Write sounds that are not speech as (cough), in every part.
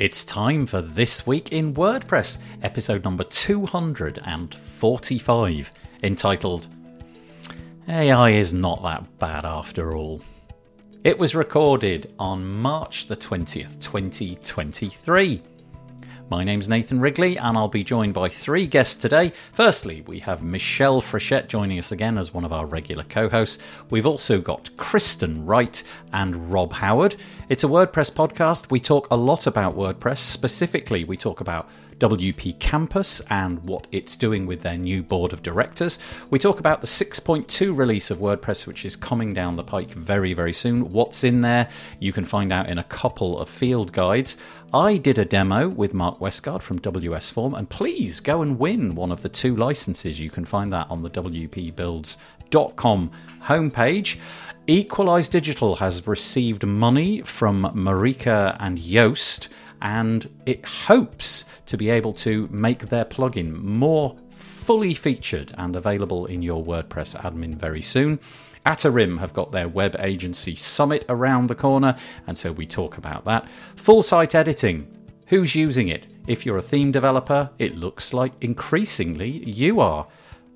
It's time for This Week in WordPress, episode number 245, entitled AI is not that bad after all. It was recorded on March the 20th, 2023. My name's Nathan Wrigley, and I'll be joined by three guests today. Firstly, we have Michelle Frechette joining us again as one of our regular co hosts. We've also got Kristen Wright and Rob Howard. It's a WordPress podcast. We talk a lot about WordPress. Specifically, we talk about WP Campus and what it's doing with their new board of directors. We talk about the 6.2 release of WordPress, which is coming down the pike very, very soon. What's in there, you can find out in a couple of field guides. I did a demo with Mark Westgard from WS Form, and please go and win one of the two licenses. You can find that on the WPBuilds.com homepage. Equalize Digital has received money from Marieke and Yoast and it hopes to be able to make their plugin more fully featured and available in your WordPress admin very soon. Atarim have got their web agency summit around the corner, and so we talk about that. Full site editing. Who's using it? If you're a theme developer, it looks like increasingly you are.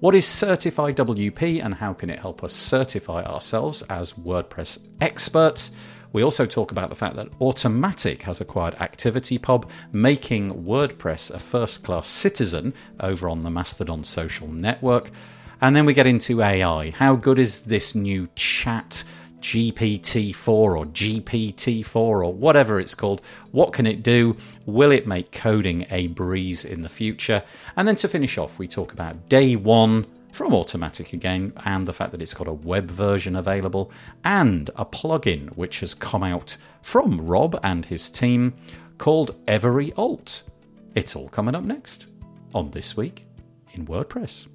What is Certified WP and how can it help us certify ourselves as WordPress experts? We also talk about the fact that Automattic has acquired ActivityPub, making WordPress a first class citizen over on the Mastodon social network. And then we get into AI. How good is this new chat? GPT-4 or GPT-4 or whatever it's called. What can it do? Will it make coding a breeze in the future? And then to finish off, we talk about day one from Automattic again, and the fact that it's got a web version available, and a plugin which has come out from Rob and his team called Every Alt. It's all coming up next on This Week in WordPress.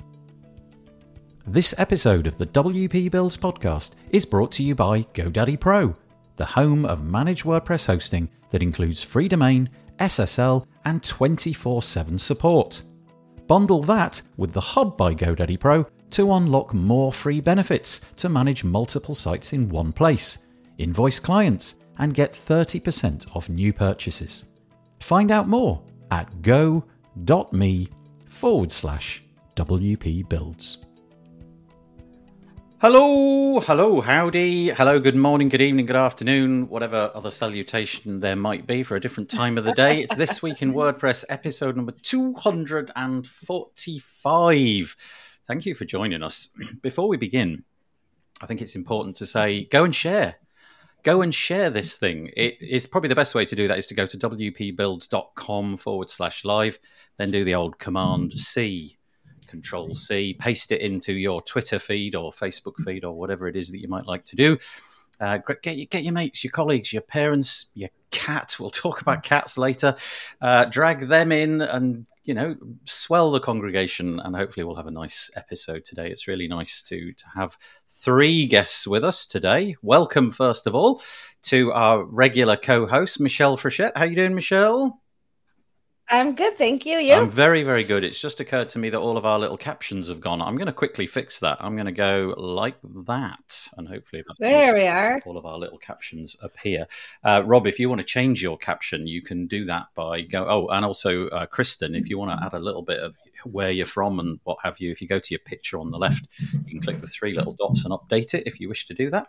This episode of the WP Builds podcast is brought to you by GoDaddy Pro, the home of managed WordPress hosting that includes free domain, SSL, and 24 7 support. Bundle that with the Hub by GoDaddy Pro to unlock more free benefits to manage multiple sites in one place, invoice clients, and get 30% off new purchases. Find out more at go.me forward slash WP Builds. Hello, hello, howdy, hello, good morning, good evening, good afternoon, whatever other salutation there might be for a different time of the day. It's This Week in WordPress, episode number 245. Thank you for joining us. (clears throat) Before we begin, I think it's important to say go and share. Go and share this thing. It is probably the best way to do that is to go to wpbuilds.com forward slash live, then do the old command C Control C, paste it into your Twitter feed or Facebook feed or whatever it is that you might like to do. Uh, get, your, get your mates, your colleagues, your parents, your cat. We'll talk about cats later. Uh, drag them in and you know swell the congregation, and hopefully we'll have a nice episode today. It's really nice to to have three guests with us today. Welcome, first of all, to our regular co-host Michelle Frechette. How are you doing, Michelle? I'm good, thank you. You? I'm very, very good. It's just occurred to me that all of our little captions have gone. I'm going to quickly fix that. I'm going to go like that, and hopefully that's there. We are. All of our little captions appear. Uh, Rob, if you want to change your caption, you can do that by go. Oh, and also uh, Kristen, if you want to add a little bit of where you're from and what have you, if you go to your picture on the left, you can click the three little dots and update it if you wish to do that.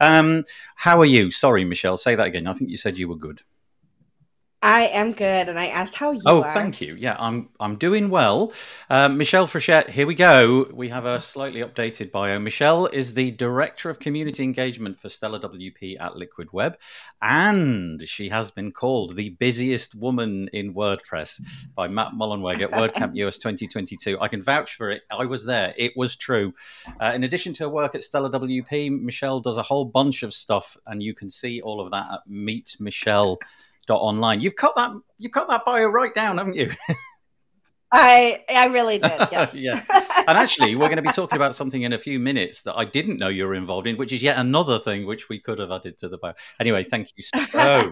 Um, how are you? Sorry, Michelle. Say that again. I think you said you were good. I am good, and I asked how you oh, are. thank you. Yeah, I'm I'm doing well. Um, Michelle Frechette, here we go. We have a slightly updated bio. Michelle is the director of community engagement for Stellar WP at Liquid Web, and she has been called the busiest woman in WordPress by Matt Mullenweg at WordCamp (laughs) US 2022. I can vouch for it. I was there. It was true. Uh, in addition to her work at Stellar WP, Michelle does a whole bunch of stuff, and you can see all of that at Meet Michelle online. You've cut that you've cut that bio right down, haven't you? (laughs) I I really did. (laughs) Yes. yeah. (laughs) And actually, we're going to be talking about something in a few minutes that I didn't know you were involved in, which is yet another thing which we could have added to the bio. Anyway, thank you so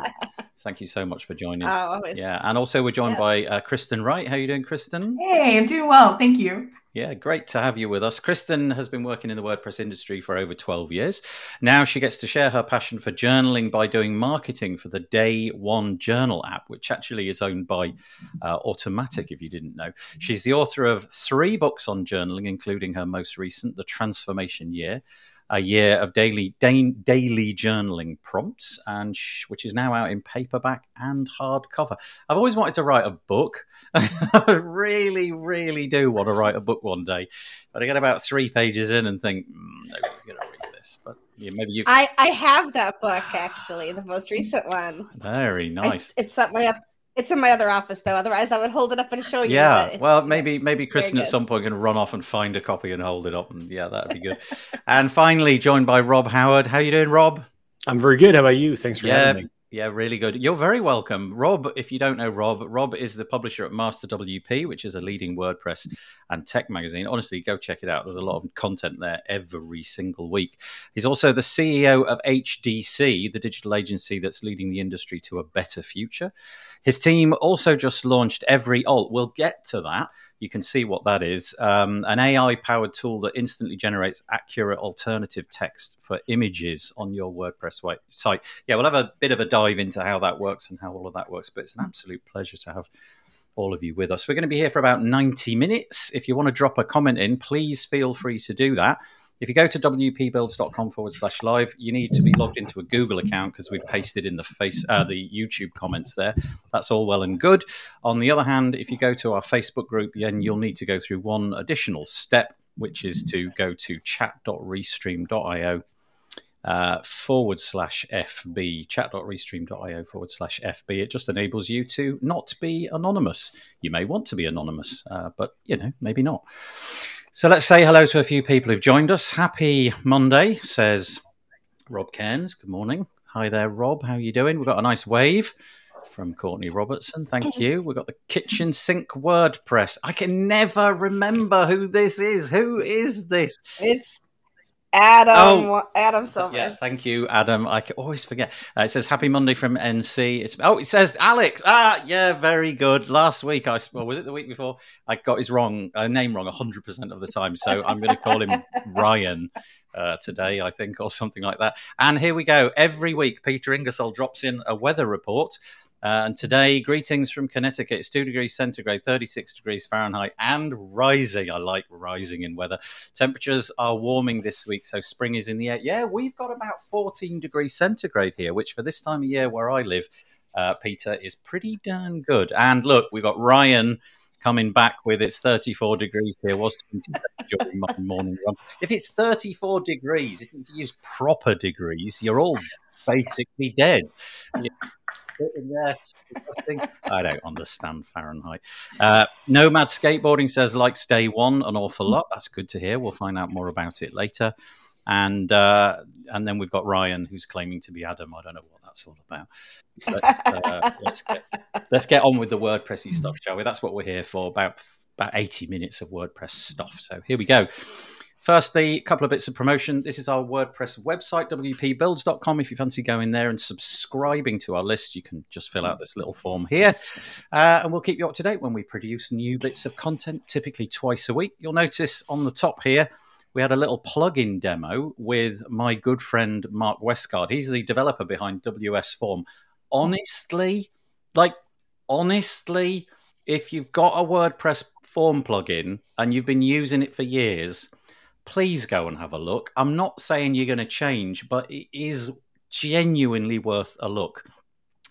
Thank you so much for joining. Oh, always. Yeah, and also we're joined Yes. by uh, Kristen Wright. How are you doing, Kristen? Hey, I'm doing well. Thank you. Yeah, great to have you with us. Kristen has been working in the WordPress industry for over 12 years. Now she gets to share her passion for journaling by doing marketing for the Day One Journal app, which actually is owned by uh, Automattic, if you didn't know. She's the author of three books on journaling, including her most recent, The Transformation Year. A year of daily da- daily journaling prompts, and sh- which is now out in paperback and hardcover. I've always wanted to write a book. (laughs) I really, really do want to write a book one day. But I get about three pages in and think, mm, nobody's going to read this. But yeah, maybe you. I I have that book actually, the most recent one. Very nice. it's at my it's in my other office though. Otherwise, I would hold it up and show you. Yeah, well, maybe maybe Kristen at some point can run off and find a copy and hold it up, and yeah, that'd be good. and finally, joined by Rob Howard. How you doing, Rob? I'm very good. How about you? Thanks for Yeah, having me. yeah, really good. You're very welcome, Rob. If you don't know Rob, Rob is the publisher at Master WP, which is a leading WordPress and tech magazine. Honestly, go check it out. There's a lot of content there every single week. He's also the CEO of HDC, the digital agency that's leading the industry to a better future. His team also just launched Every Alt. We'll get to that. You can see what that is um, an AI powered tool that instantly generates accurate alternative text for images on your WordPress site. Yeah, we'll have a bit of a dive into how that works and how all of that works, but it's an absolute pleasure to have all of you with us. We're going to be here for about 90 minutes. If you want to drop a comment in, please feel free to do that. If you go to wpbuilds.com forward slash live, you need to be logged into a Google account because we've pasted in the face uh, the YouTube comments there. That's all well and good. On the other hand, if you go to our Facebook group, then you'll need to go through one additional step, which is to go to chat.restream.io uh, forward slash FB, chat.restream.io forward slash FB. It just enables you to not be anonymous. You may want to be anonymous, uh, but you know, maybe not. So let's say hello to a few people who've joined us. Happy Monday, says Rob Cairns. Good morning. Hi there, Rob. How are you doing? We've got a nice wave from Courtney Robertson. Thank you. We've got the kitchen sink WordPress. I can never remember who this is. Who is this? It's Adam Oh. Adam Silver. Yeah, thank you, Adam. I can always forget. Uh, it says Happy Monday from NC. It's oh, it says Alex. Ah, yeah, very good. Last week, I well, was it the week before? I got his wrong uh, name wrong hundred percent of the time. So I'm going to call him (laughs) Ryan uh, today, I think, or something like that. And here we go. Every week, Peter Ingersoll drops in a weather report. Uh, and today, greetings from Connecticut. It's two degrees centigrade, 36 degrees Fahrenheit, and rising. I like rising in weather. Temperatures are warming this week, so spring is in the air. Yeah, we've got about 14 degrees centigrade here, which for this time of year where I live, uh, Peter, is pretty darn good. And look, we've got Ryan coming back with it's 34 degrees here. Was 27 during my morning run. If it's 34 degrees, if you use proper degrees, you're all basically dead. You-. I don't understand Fahrenheit. Uh, Nomad Skateboarding says likes day one an awful lot. That's good to hear. We'll find out more about it later. And uh, and then we've got Ryan who's claiming to be Adam. I don't know what that's all about. But uh, let's get let's get on with the WordPressy stuff, shall we? That's what we're here for. About about eighty minutes of WordPress stuff. So here we go. Firstly, a couple of bits of promotion. This is our WordPress website, wpbuilds.com. If you fancy going there and subscribing to our list, you can just fill out this little form here. Uh, and we'll keep you up to date when we produce new bits of content, typically twice a week. You'll notice on the top here, we had a little plugin demo with my good friend Mark Westgard. He's the developer behind WS Form. Honestly, like, honestly, if you've got a WordPress form plugin and you've been using it for years, please go and have a look. I'm not saying you're going to change, but it is genuinely worth a look.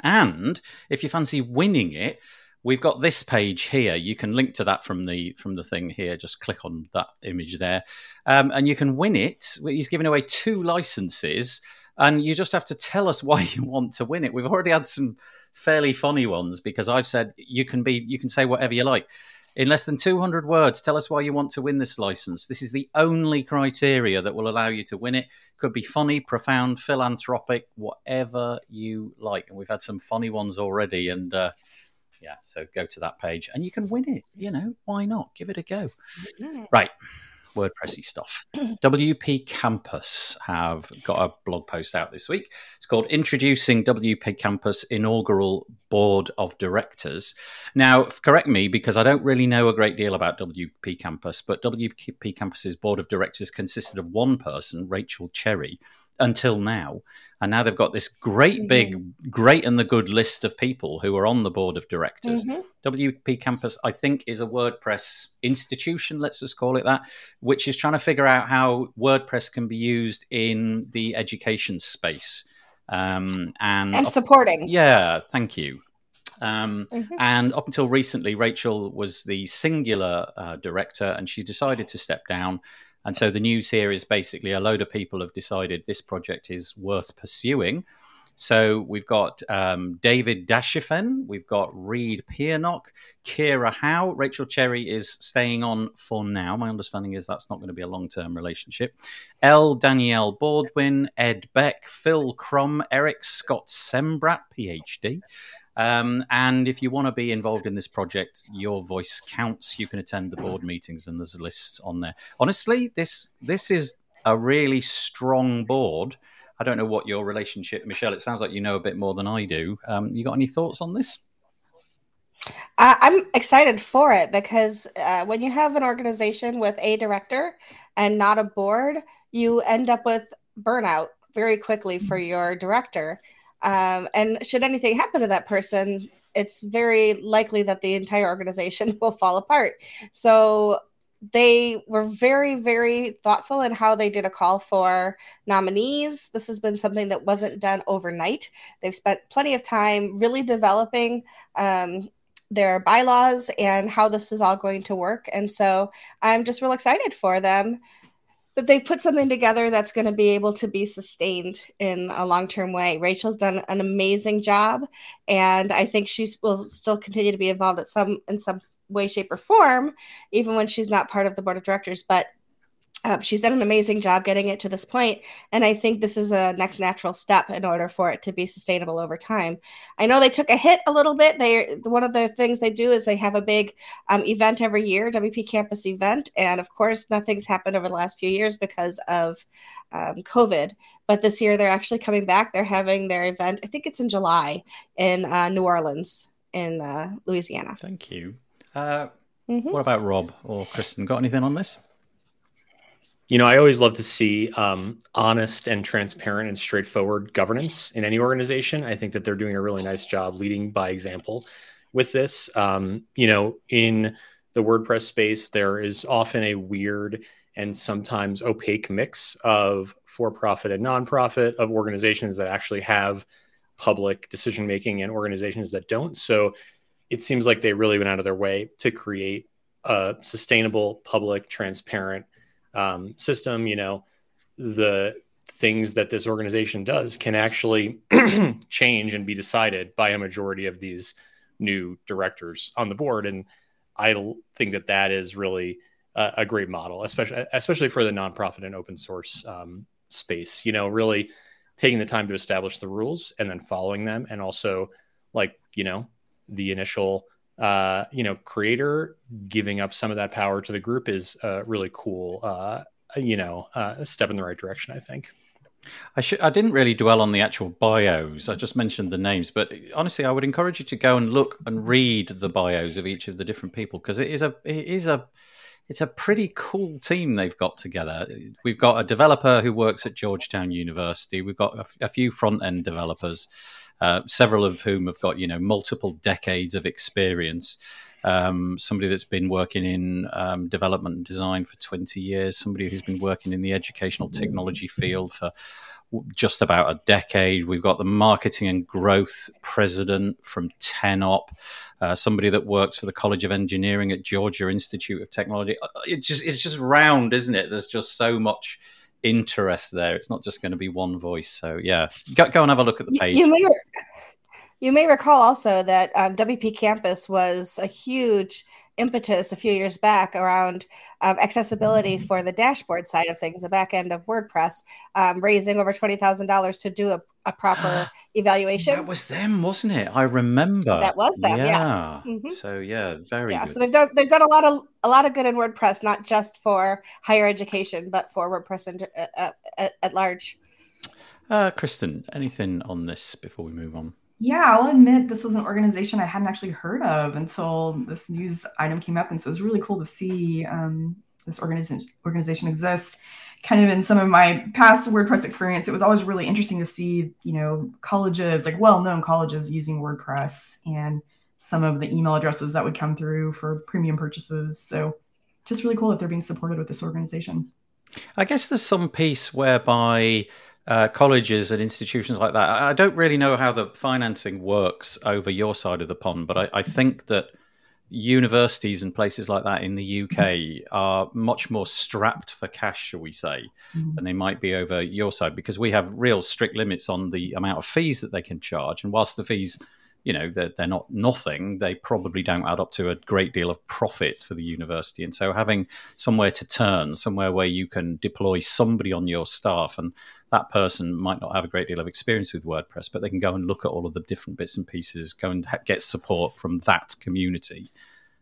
And if you fancy winning it, we've got this page here. You can link to that from the from the thing here. Just click on that image there, um, and you can win it. He's giving away two licenses, and you just have to tell us (laughs) why you want to win it. We've already had some fairly funny ones because I've said you can be you can say whatever you like. In less than 200 words, tell us why you want to win this license. This is the only criteria that will allow you to win it. Could be funny, profound, philanthropic, whatever you like. And we've had some funny ones already. And uh, yeah, so go to that page and you can win it. You know, why not? Give it a go. Right. WordPressy stuff. WP Campus have got a blog post out this week. It's called Introducing WP Campus Inaugural Board of Directors. Now, correct me because I don't really know a great deal about WP Campus, but WP Campus's board of directors consisted of one person, Rachel Cherry, until now. And now they've got this great mm-hmm. big, great and the good list of people who are on the board of directors. Mm-hmm. WP Campus, I think, is a WordPress institution, let's just call it that, which is trying to figure out how WordPress can be used in the education space. Um, and, and supporting. yeah, thank you. Um, mm-hmm. And up until recently, Rachel was the singular uh, director, and she decided to step down. And so the news here is basically a load of people have decided this project is worth pursuing. So we've got um, David Dashifen, we've got Reed Piernock, Kira Howe. Rachel Cherry is staying on for now. My understanding is that's not going to be a long term relationship. L. Danielle Baldwin, Ed Beck, Phil Crum, Eric Scott Sembrat, PhD, um, and if you want to be involved in this project, your voice counts. You can attend the board meetings, and there's lists on there. Honestly, this this is a really strong board. I don't know what your relationship, Michelle. It sounds like you know a bit more than I do. Um, you got any thoughts on this? Uh, I'm excited for it because uh, when you have an organization with a director and not a board, you end up with burnout very quickly for your director. Um, and should anything happen to that person, it's very likely that the entire organization (laughs) will fall apart. So they were very, very thoughtful in how they did a call for nominees. This has been something that wasn't done overnight. They've spent plenty of time really developing um, their bylaws and how this is all going to work. And so I'm just real excited for them that they've put something together that's going to be able to be sustained in a long-term way. Rachel's done an amazing job, and I think she will still continue to be involved at some in some way, shape, or form, even when she's not part of the board of directors. But um, she's done an amazing job getting it to this point, and I think this is a next natural step in order for it to be sustainable over time. I know they took a hit a little bit. They one of the things they do is they have a big um, event every year, WP Campus event, and of course, nothing's happened over the last few years because of um, COVID. But this year, they're actually coming back. They're having their event. I think it's in July in uh, New Orleans, in uh, Louisiana. Thank you. Uh, mm-hmm. What about Rob or Kristen? Got anything on this? You know, I always love to see um, honest and transparent and straightforward governance in any organization. I think that they're doing a really nice job leading by example with this. Um, you know, in the WordPress space, there is often a weird and sometimes opaque mix of for profit and nonprofit, of organizations that actually have public decision making and organizations that don't. So it seems like they really went out of their way to create a sustainable, public, transparent um, system, you know, the things that this organization does can actually (clears throat) change and be decided by a majority of these new directors on the board. And I think that that is really a, a great model, especially especially for the nonprofit and open source um, space. You know, really taking the time to establish the rules and then following them, and also like you know the initial uh, you know, creator giving up some of that power to the group is a really cool, uh, you know, uh, a step in the right direction, I think. I should. I didn't really dwell on the actual bios. I just mentioned the names, but honestly, I would encourage you to go and look and read the bios of each of the different people because it is a it is a it's a pretty cool team they've got together. We've got a developer who works at Georgetown University. We've got a, a few front end developers uh, several of whom have got you know multiple decades of experience. Um, somebody that's been working in um, development and design for 20 years, somebody who's been working in the educational technology field for just about a decade. We've got the marketing and growth president from 10up, uh, somebody that works for the College of Engineering at Georgia Institute of Technology. Uh, it just it's just round, isn't it? There's just so much interest there. It's not just going to be one voice. So yeah, go, go and have a look at the page. You, may, You may recall also that um, WP Campus was a huge impetus a few years back around um, accessibility for the dashboard side of things, the back end of WordPress, um, raising over twenty thousand dollars to do a, a proper (gasps) evaluation. That was them, wasn't it? I remember. That was them. Yeah. Yes. Mhm. So yeah, very Yeah. good. So they've done they've done a lot of a lot of good in WordPress, not just for higher education, but for WordPress in, uh, uh, at, at large. Uh, Kristen, anything on this before we move on? Yeah, I'll admit this was an organization I hadn't actually heard of until this news item came up, and so it was really cool to see um, this organization organization exist. Kind of in some of my past WordPress experience, it was always really interesting to see, you know, colleges like well-known colleges using WordPress and some of the email addresses that would come through for premium purchases. So, just really cool that they're being supported with this organization. I guess there's some piece whereby uh, colleges and institutions like that. I I don't really know how the financing works over your side of the pond, but I, I think that universities and places like that in the UK are much more strapped for cash, shall we say, Mhm. than they might be over your side because we have real strict limits on the amount of fees that they can charge. And whilst the fees, you know, they're, they're not nothing, they probably don't add up to a great deal of profit for the university. And so having somewhere to turn, somewhere where you can deploy somebody on your staff and that person might not have a great deal of experience with WordPress, but they can go and look at all of the different bits and pieces, go and ha- get support from that community.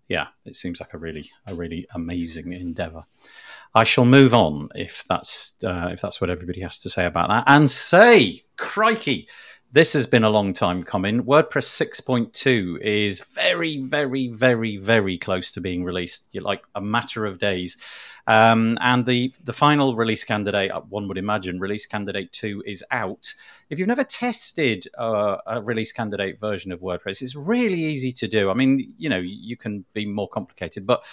Yeah, it seems like a really, a really amazing endeavor. I shall move on if that's uh, if that's what everybody has to say about that, and say, crikey, this has been a long time coming. WordPress 6.2 is very, very, very, very close to being released. You're like a matter of days. Um, and the, the final release candidate, uh, one would imagine, release candidate 2 is out. If you've never tested uh, a release candidate version of WordPress, it's really easy to do. I mean, you know, you can be more complicated, but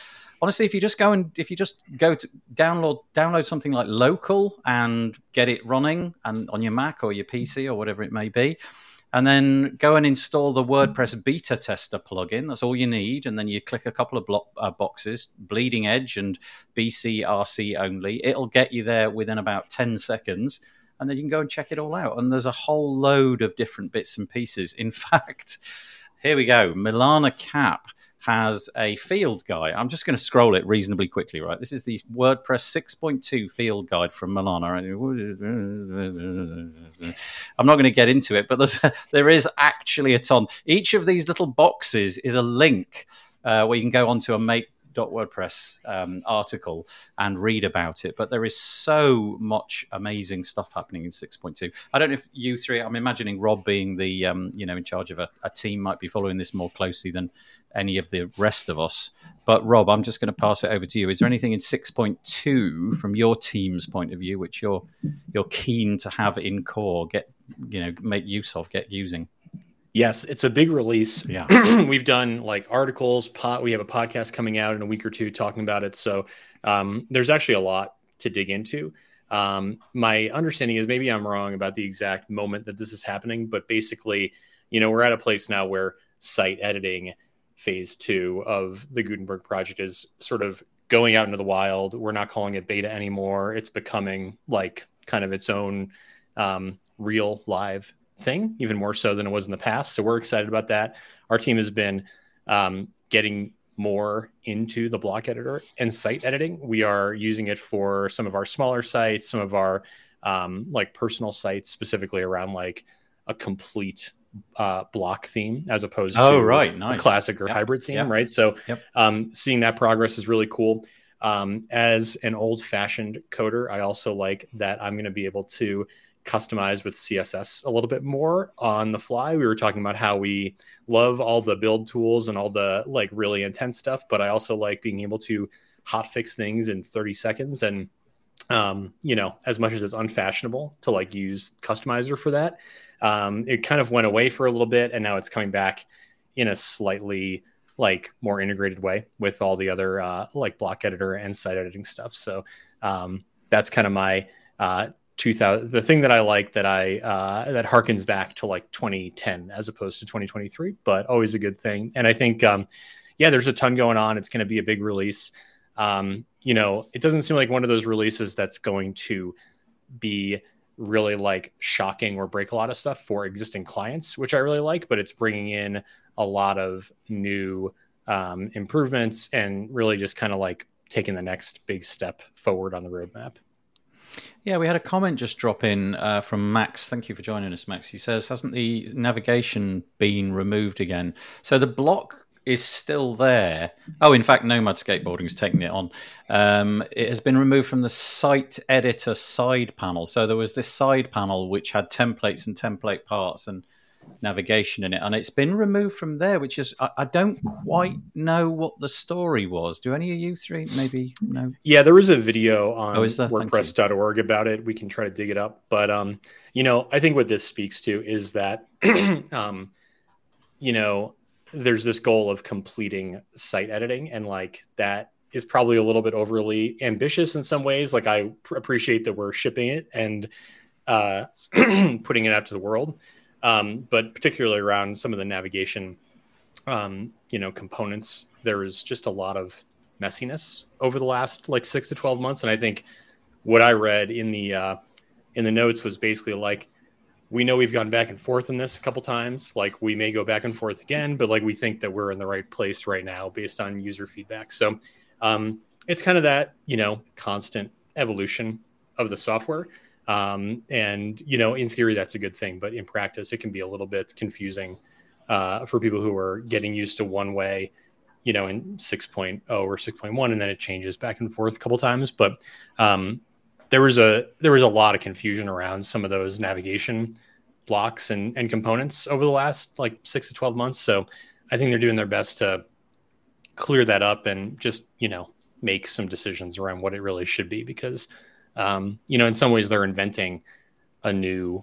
honestly, if you just go and if you just go to download download something like local and get it running and on your Mac or your PC or whatever it may be, and then go and install the WordPress beta tester plugin. That's all you need, and then you click a couple of block, uh, boxes, bleeding edge and BCRC only. It'll get you there within about ten seconds. And then you can go and check it all out. And there's a whole load of different bits and pieces. In (laughs) fact, here we go. Milana Cap has a field guide. I'm just going to scroll it reasonably quickly, right? This is the WordPress 6.2 field guide from Milana. I'm not going to get into it, but there's there is actually a ton. Each of these little boxes is a link uh, where you can go onto a make WordPress um, article and read about it. But there is so much amazing stuff happening in 6.2. I don't know if you three. I'm imagining Rob being the um, you know in charge of a, a team might be following this more closely than any of the rest of us. But Rob, I'm just going to pass it over to you. Is there anything in 6.2 from your team's point of view which you're you're keen to have in core, get you know, make use of, get using? Yes, it's a big release. Yeah. (clears throat) We've done like articles, pot, we have a podcast coming out in a week or two talking about it. So um, there's actually a lot to dig into. Um, my understanding is maybe I'm wrong about the exact moment that this is happening, but basically, you know, we're at a place now where site editing phase two of the Gutenberg project is sort of going out into the wild. We're not calling it beta anymore. It's becoming like kind of its own um, real live thing, even more so than it was in the past. So we're excited about that. Our team has been um, getting more into the block editor and site editing. We are using it for some of our smaller sites, some of our um, like personal sites, specifically around like a complete uh, block theme as opposed Oh, to right. a Nice. classic or Yep. hybrid theme, Yep. right? So Yep. um, seeing that progress is really cool. Um, as an old fashioned coder, I also like that I'm going to be able to customize with CSS a little bit more on the fly. We were talking about how we love all the build tools and all the like really intense stuff, but I also like being able to hotfix things in 30 seconds and um, you know, as much as it's unfashionable to like use customizer for that, um, it kind of went away for a little bit and now it's coming back in a slightly like more integrated way with all the other uh, like block editor and site editing stuff. So um, that's kind of my uh, 2000 the thing that I like that I uh, that harkens back to like 2010 as opposed to 2023, but always a good thing. And I think um, yeah, there's a ton going on. It's going to be a big release. Um, you know, it doesn't seem like one of those releases that's going to be really like shocking or break a lot of stuff for existing clients, which I really like. But it's bringing in a lot of new um, improvements and really just kind of like taking the next big step forward on the roadmap. Yeah, we had a comment just drop in uh, from Max. Thank you for joining us, Max. He says, Hasn't the navigation been removed again? So the block is still there. Oh, in fact, Nomad Skateboarding is taking it on. Um, it has been removed from the site editor side panel. So there was this side panel which had templates and template parts and navigation in it, and it's been removed from there. Which is, I, I don't quite know what the story was. Do any of you three maybe know? Yeah, there is a video on oh, WordPress.org about it. We can try to dig it up, but um, you know, I think what this speaks to is that, (clears throat) um, you know there's this goal of completing site editing and like that is probably a little bit overly ambitious in some ways like i pr- appreciate that we're shipping it and uh, (clears throat) putting it out to the world um, but particularly around some of the navigation um, you know components there is just a lot of messiness over the last like six to 12 months and i think what i read in the uh, in the notes was basically like we know we've gone back and forth in this a couple times. Like we may go back and forth again, but like we think that we're in the right place right now based on user feedback. So um, it's kind of that you know constant evolution of the software. Um, and you know, in theory, that's a good thing, but in practice, it can be a little bit confusing uh, for people who are getting used to one way. You know, in 6.0 or 6.1, and then it changes back and forth a couple times. But um, there was a there was a lot of confusion around some of those navigation blocks and, and components over the last like six to 12 months. So I think they're doing their best to clear that up and just, you know, make some decisions around what it really should be because, um, you know, in some ways they're inventing a new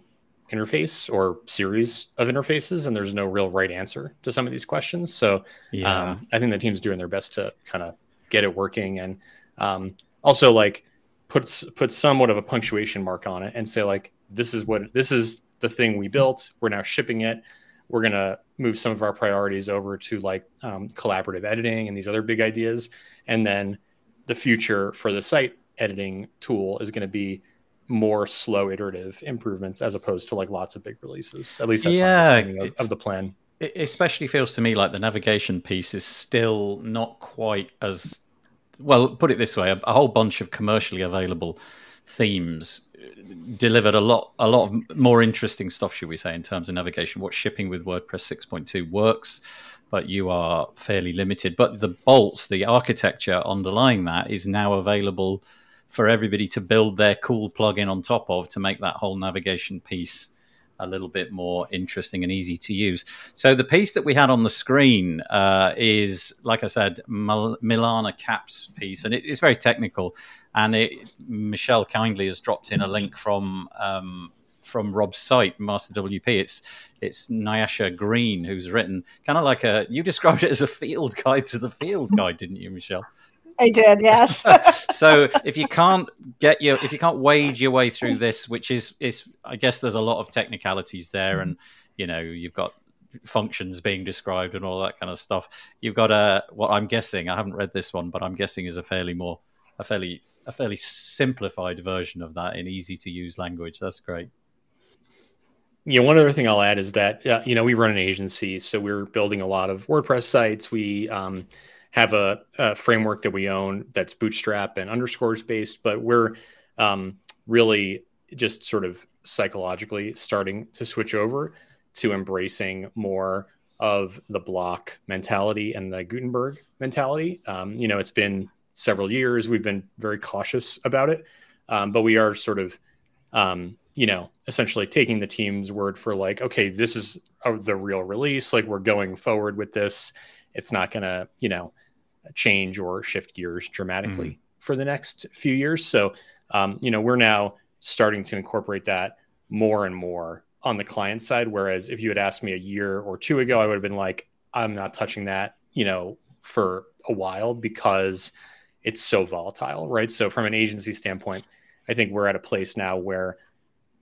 interface or series of interfaces and there's no real right answer to some of these questions. So yeah. um, I think the team's doing their best to kind of get it working and um, also like, puts put somewhat of a punctuation mark on it and say like this is what this is the thing we built we're now shipping it we're going to move some of our priorities over to like um, collaborative editing and these other big ideas and then the future for the site editing tool is going to be more slow iterative improvements as opposed to like lots of big releases. At least that's yeah, of, of the plan. It especially feels to me like the navigation piece is still not quite as well, put it this way: a, a whole bunch of commercially available themes uh, delivered a lot a lot of more interesting stuff should we say in terms of navigation. What shipping with wordpress 6.2 works but you are fairly limited. But the bolts the architecture underlying that is now available for everybody to build their cool plugin on top of to make that whole navigation piece a little bit more interesting and easy to use. So the piece that we had on the screen uh, is, like I said, Mil- Milana Cap's piece, and it, it's very technical. And it, Michelle kindly has dropped in a link from um, from Rob's site, Master WP. It's it's Nyasha Green who's written kind of like a. You described it as a field guide to the field guide, didn't you, Michelle? I did, yes. (laughs) so if you can't get your if you can't wade your way through this, which is is I guess there's a lot of technicalities there, and you know you've got functions being described and all that kind of stuff. You've got a what I'm guessing I haven't read this one, but I'm guessing is a fairly more a fairly a fairly simplified version of that in easy to use language. That's great. Yeah, one other thing I'll add is that uh, you know we run an agency, so we're building a lot of WordPress sites. We um, have a, a, framework that we own that's bootstrap and underscores based, but we're um, really just sort of psychologically starting to switch over to embracing more of the block mentality and the Gutenberg mentality. Um, you know, it's been several years. We've been very cautious about it, um, but we are sort of, um, you know, essentially taking the team's word for like, okay, this is a, the real release. Like we're going forward with this. It's not going to, you know, change or shift gears dramatically mm-hmm. for the next few years. So, um, you know, we're now starting to incorporate that more and more on the client side. Whereas if you had asked me a year or two ago, I would have been like, I'm not touching that, you know, for a while because it's so volatile, right? So, from an agency standpoint, I think we're at a place now where,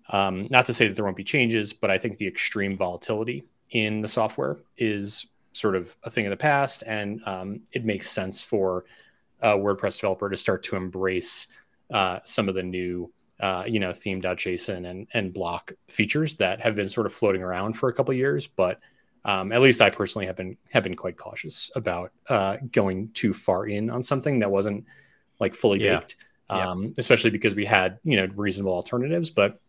um, not to say that there won't be changes, but I think the extreme volatility in the software is sort of a thing of the past, and um, it makes sense for a WordPress developer to start to embrace uh, some of the new uh, you know, theme.json and and block features that have been sort of floating around for a couple years, but um, at least I personally have been have been quite cautious about uh, going too far in on something that wasn't like fully Yeah. baked, um, especially because we had you know reasonable alternatives. But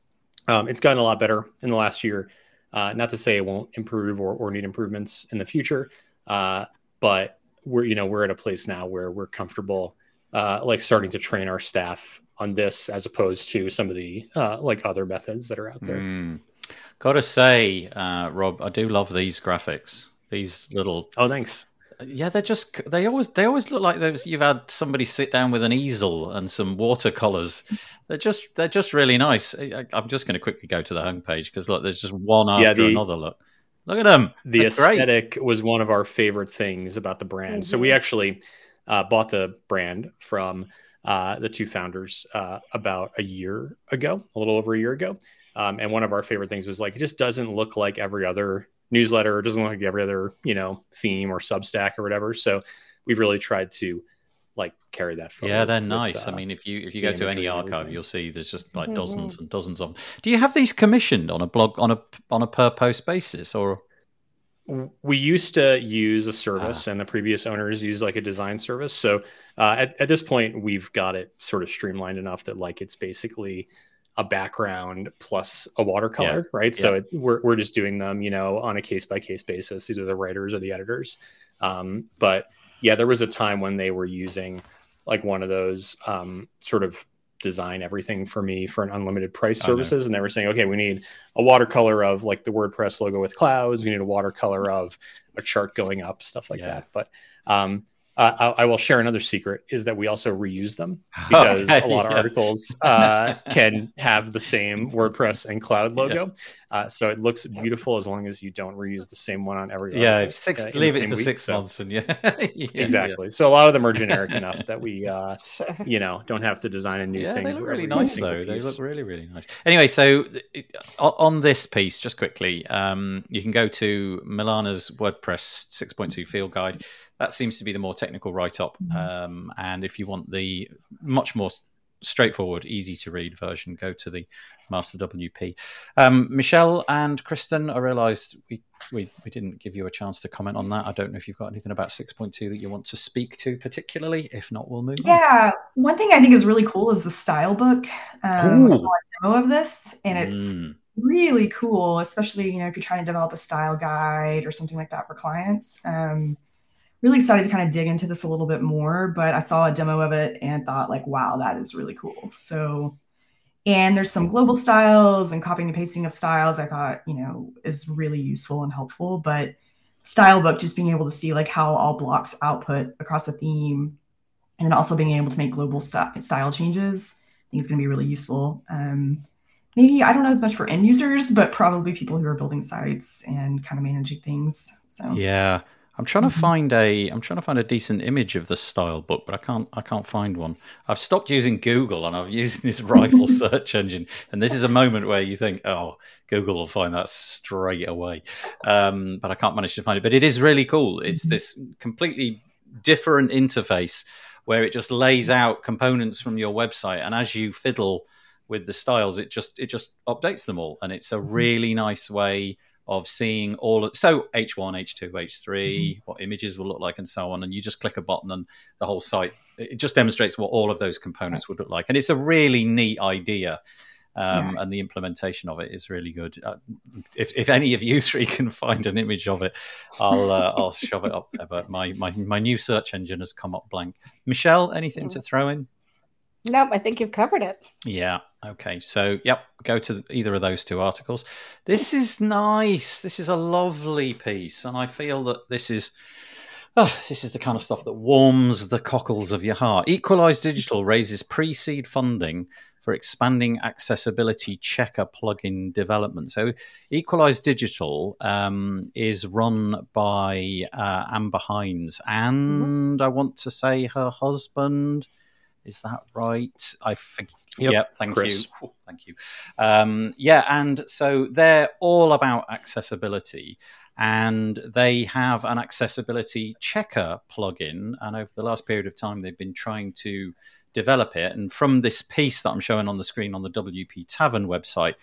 um, it's gotten a lot better in the last year. Uh, not to say it won't improve or, or need improvements in the future, uh, but we're you know we're at a place now where we're comfortable, uh, like starting to train our staff on this as opposed to some of the uh, like other methods that are out there. Mm. Gotta say, uh, Rob, I do love these graphics. These little, Oh, thanks. Yeah, they're just they always they always look like those you've had somebody sit down with an easel and some watercolors. They're just they're just really nice. I, I'm just going to quickly go to the homepage because look, there's just one after Yeah, the- another. Look, look at them. the They're great. aesthetic was one of our favorite things about the brand. So we Mhm. actually uh, bought the brand from uh, the two founders uh, about a year ago, a little over a year ago. Um, and one of our favorite things was like it just doesn't look like every other newsletter. It doesn't look like every other you know theme or Substack or whatever. So we've really tried to like carry that forward. Yeah, they're with, nice. I uh, mean, if you if you go to any archive, everything. you'll see there's just like Mhm. dozens and dozens of them. Do you have these commissioned on a blog on a on a per post basis or? we used to use a service Ah. and the previous owners used like a design service so uh, at, at this point we've got it sort of streamlined enough that like it's basically a background plus a watercolor right so it, we're, we're just doing them you know on a case by case basis either the writers or the editors um, but yeah there was a time when they were using like one of those um, sort of design everything for me for an unlimited price services and they were saying okay we need a watercolor of like the WordPress logo with clouds. We need a watercolor of a chart going up, stuff like Yeah. that. But um, uh, I, I will share another secret is that we also reuse them (laughs) because Okay, a lot of articles (laughs) uh, can have the same WordPress and cloud logo. Uh, so it looks beautiful as long as you don't reuse the same one on every Yeah, article, six uh, leave it for week. six So- months and yeah, (laughs) Yeah, Exactly. So a lot of them are generic enough that we, uh, you know, don't have to design a new Yeah, thing. they look really nice single though. They look really, really nice. Anyway, so it, on this piece, just quickly, um, you can go to Milana's WordPress 6.2 field guide. That seems to be the more technical write-up, um, and if you want the much more straightforward, easy to read version, go to the Master WP. Um, Michelle and Kristen, I realised we, we we didn't give you a chance to comment on that. I don't know if you've got anything about 6.2 that you want to speak to particularly. If not, we'll move on. Yeah, one thing I think is really cool is the style book. Um, I Ooh. saw a demo of this, and it's Mm. really cool, especially you know if you're trying to develop a style guide or something like that for clients. Um, really excited to kind of dig into this a little bit more, but I saw a demo of it and thought like, wow, that is really cool. So, and there's some global styles and copying and pasting of styles. I thought you know is really useful and helpful, but style book just being able to see like how all blocks output across a theme and then also being able to make global st- style changes i think is going to be really useful um, maybe i don't know as much for end users but probably people who are building sites and kind of managing things so Yeah, I'm trying to Mhm. find a I'm trying to find a decent image of the style book, but I can't I can't find one. I've stopped using Google and I've used this (laughs) rival (laughs) search engine, and this is a moment where you think, oh, Google will find that straight away, um, but I can't manage to find it. But it is really cool. It's Mhm. this completely different interface where it just lays out components from your website, and as you fiddle with the styles, it just it just updates them all, and it's a really nice way of seeing all of, so h1 h2 h3 what images will look like and so on. And you just click a button and the whole site it just demonstrates what all of those components would look like. And it's a really neat idea um, and the implementation of it is really good. Uh, if, if any of you (laughs) three can find an image of it i'll uh, (laughs) i'll shove it up there. But my, my my new search engine has come up blank. Michelle anything to throw in Nope, I think you've covered it. yeah. Okay. So, yep, go to either of those two articles. This is nice. This is a lovely piece, and I feel that this is. Oh, this is the kind of stuff that warms the cockles of your heart. Equalize Digital raises pre seed funding for expanding accessibility checker plugin development. So, Equalize Digital um, is run by uh, Amber Hinds, and I want to say her husband. Is that right? I forget. Yep, Yep, thank Chris. you. Ooh, Thank you. Um, yeah, and so they're all about accessibility, and they have an accessibility checker plugin. And over the last period of time, they've been trying to develop it. And from this piece that I'm showing on the screen on the WP Tavern website,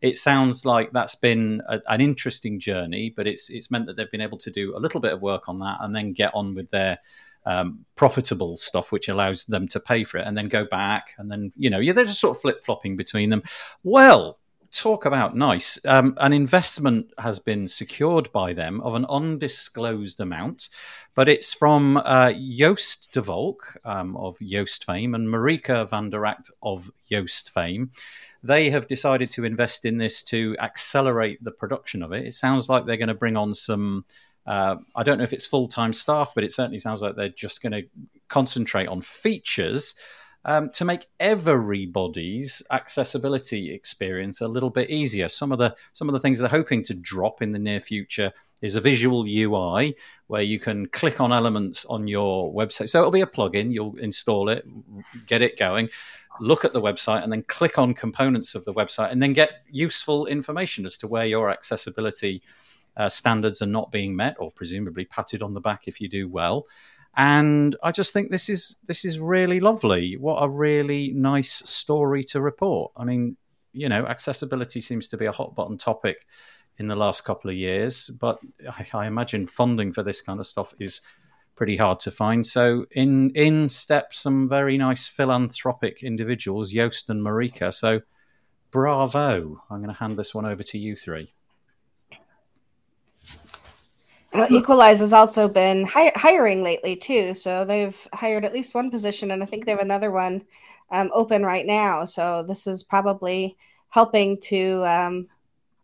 it sounds like that's been a, an interesting journey, but it's it's meant that they've been able to do a little bit of work on that and then get on with their um, profitable stuff, which allows them to pay for it and then go back and then you know yeah they're just sort of flip flopping between them. Well, talk about nice. Um, an investment has been secured by them of an undisclosed amount, but it's from uh, Joost de Valk um, of Yoast fame and Marieke van de Rakt of Yoast fame. They have decided to invest in this to accelerate the production of it. It sounds like they're going to bring on some. Uh, I don't know if it's full time staff, but it certainly sounds like they're just going to concentrate on features um, to make everybody's accessibility experience a little bit easier. Some of the some of the things they're hoping to drop in the near future is a visual UI where you can click on elements on your website. So it'll be a plugin. You'll install it, get it going, look at the website, and then click on components of the website, and then get useful information as to where your accessibility uh, standards are not being met, or presumably patted on the back if you do well and I just think this is this is really lovely. What a really nice story to report. I mean, you know, accessibility seems to be a hot button topic in the last couple of years, but I, I imagine funding for this kind of stuff is pretty hard to find. So in in step some very nice philanthropic individuals, Joost and Marieke. So bravo. I'm going to hand this one over to you three. Well, Equalize has also been hi- hiring lately too. So they've hired at least one position, and I think they have another one um, open right now. So this is probably helping to um,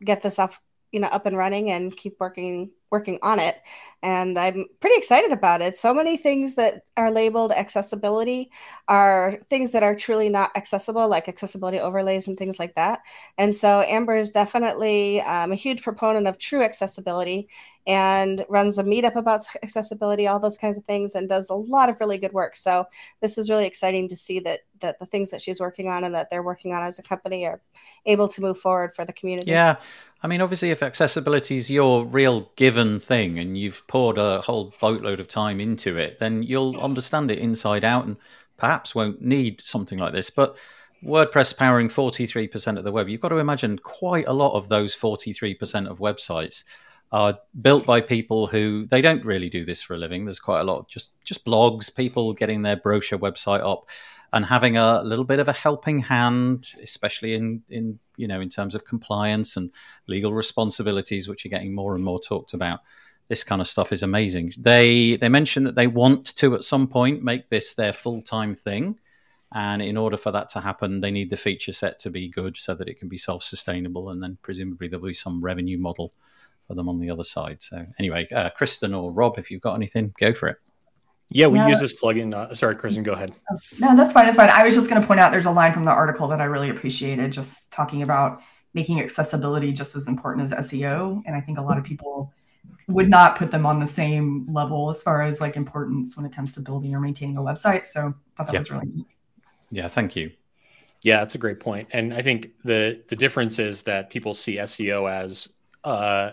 get this up, you know, up and running and keep working working on it and i'm pretty excited about it. So many things that are labeled accessibility are things that are truly not accessible like accessibility overlays and things like that. And so amber is definitely um, a huge proponent of true accessibility and runs a meetup about accessibility all those kinds of things and does a lot of really good work. So this is really exciting to see that that the things that she's working on and that they're working on as a company are able to move forward for the community. Yeah. I mean, obviously, if accessibility is your real given thing and you've poured a whole boatload of time into it, then you'll understand it inside out and perhaps won't need something like this. But WordPress powering 43% of the web, you've got to imagine quite a lot of those 43% of websites are built by people who they don't really do this for a living. There's quite a lot of just just blogs, people getting their brochure website up and having a little bit of a helping hand, especially in in you know in terms of compliance and legal responsibilities, which are getting more and more talked about. This kind of stuff is amazing. They they mentioned that they want to at some point make this their full time thing, and in order for that to happen, they need the feature set to be good so that it can be self sustainable, and then presumably there'll be some revenue model for them on the other side. So anyway, uh, Kristen or Rob, if you've got anything, go for it. Yeah, we use this plugin. Uh, sorry, Kristen, go ahead. No, that's fine. That's fine. I was just going to point out there's a line from the article that I really appreciated, just talking about making accessibility just as important as SEO. And I think a lot of people would not put them on the same level as far as like importance when it comes to building or maintaining a website. So I thought that yeah. was really neat. Yeah, thank you. Yeah, that's a great point. And I think the the difference is that people see SEO as uh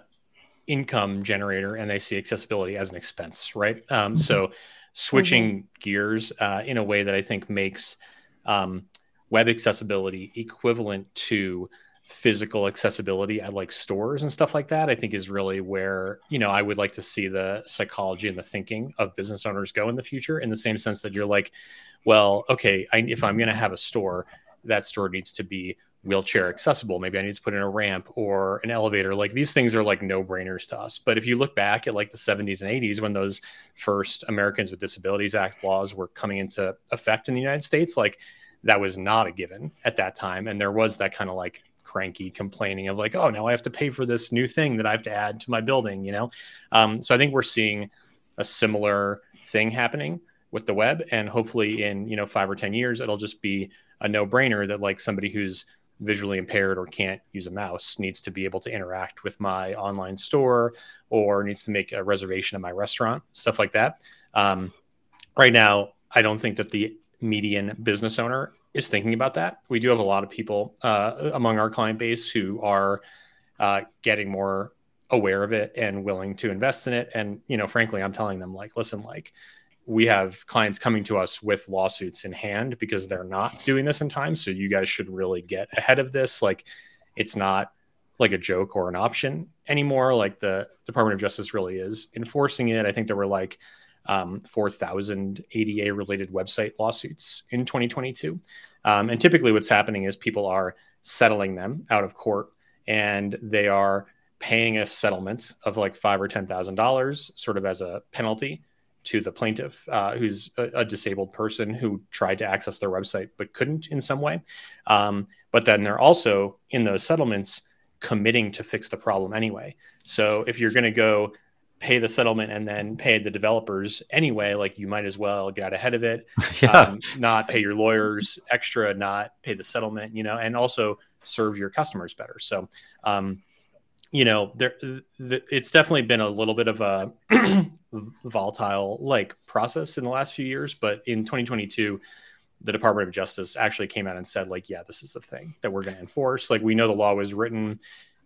income generator and they see accessibility as an expense, right? Um, mm-hmm. So switching mm-hmm. gears uh, in a way that I think makes um, web accessibility equivalent to physical accessibility at like stores and stuff like that i think is really where you know i would like to see the psychology and the thinking of business owners go in the future in the same sense that you're like well okay I, if i'm going to have a store that store needs to be wheelchair accessible. Maybe I need to put in a ramp or an elevator. Like these things are like no brainers to us. But if you look back at like the 70s and 80s when those first Americans with Disabilities Act laws were coming into effect in the United States, like that was not a given at that time. And there was that kind of like cranky complaining of like, oh, now I have to pay for this new thing that I have to add to my building, you know? Um, so I think we're seeing a similar thing happening with the web. And hopefully in, you know, five or 10 years, it'll just be a no brainer that like somebody who's visually impaired or can't use a mouse needs to be able to interact with my online store or needs to make a reservation at my restaurant, stuff like that. Um, right now, I don't think that the median business owner is thinking about that. We do have a lot of people uh, among our client base who are uh, getting more aware of it and willing to invest in it. And you know, frankly, I'm telling them like, listen, like we have clients coming to us with lawsuits in hand because they're not doing this in time. So you guys should really get ahead of this. Like, it's not like a joke or an option anymore. Like the Department of Justice really is enforcing it. I think there were like um, 4,000 ADA related website lawsuits in 2022. Um, and typically, what's happening is people are settling them out of court and they are paying a settlement of like five or ten thousand dollars, sort of as a penalty to the plaintiff, uh, who's a, a, disabled person who tried to access their website but couldn't in some way. Um, but then they're also in those settlements committing to fix the problem anyway. So if you're going to go pay the settlement and then pay the developers anyway, like you might as well get out ahead of it, (laughs) yeah. um, not pay your lawyers extra, not pay the settlement, you know, and also serve your customers better. So, um, you know, there, the, it's definitely been a little bit of a (clears throat) volatile like process in the last few years, but in 2022, the Department of Justice actually came out and said, like, yeah, this is the thing that we're going to enforce. Like, we know the law was written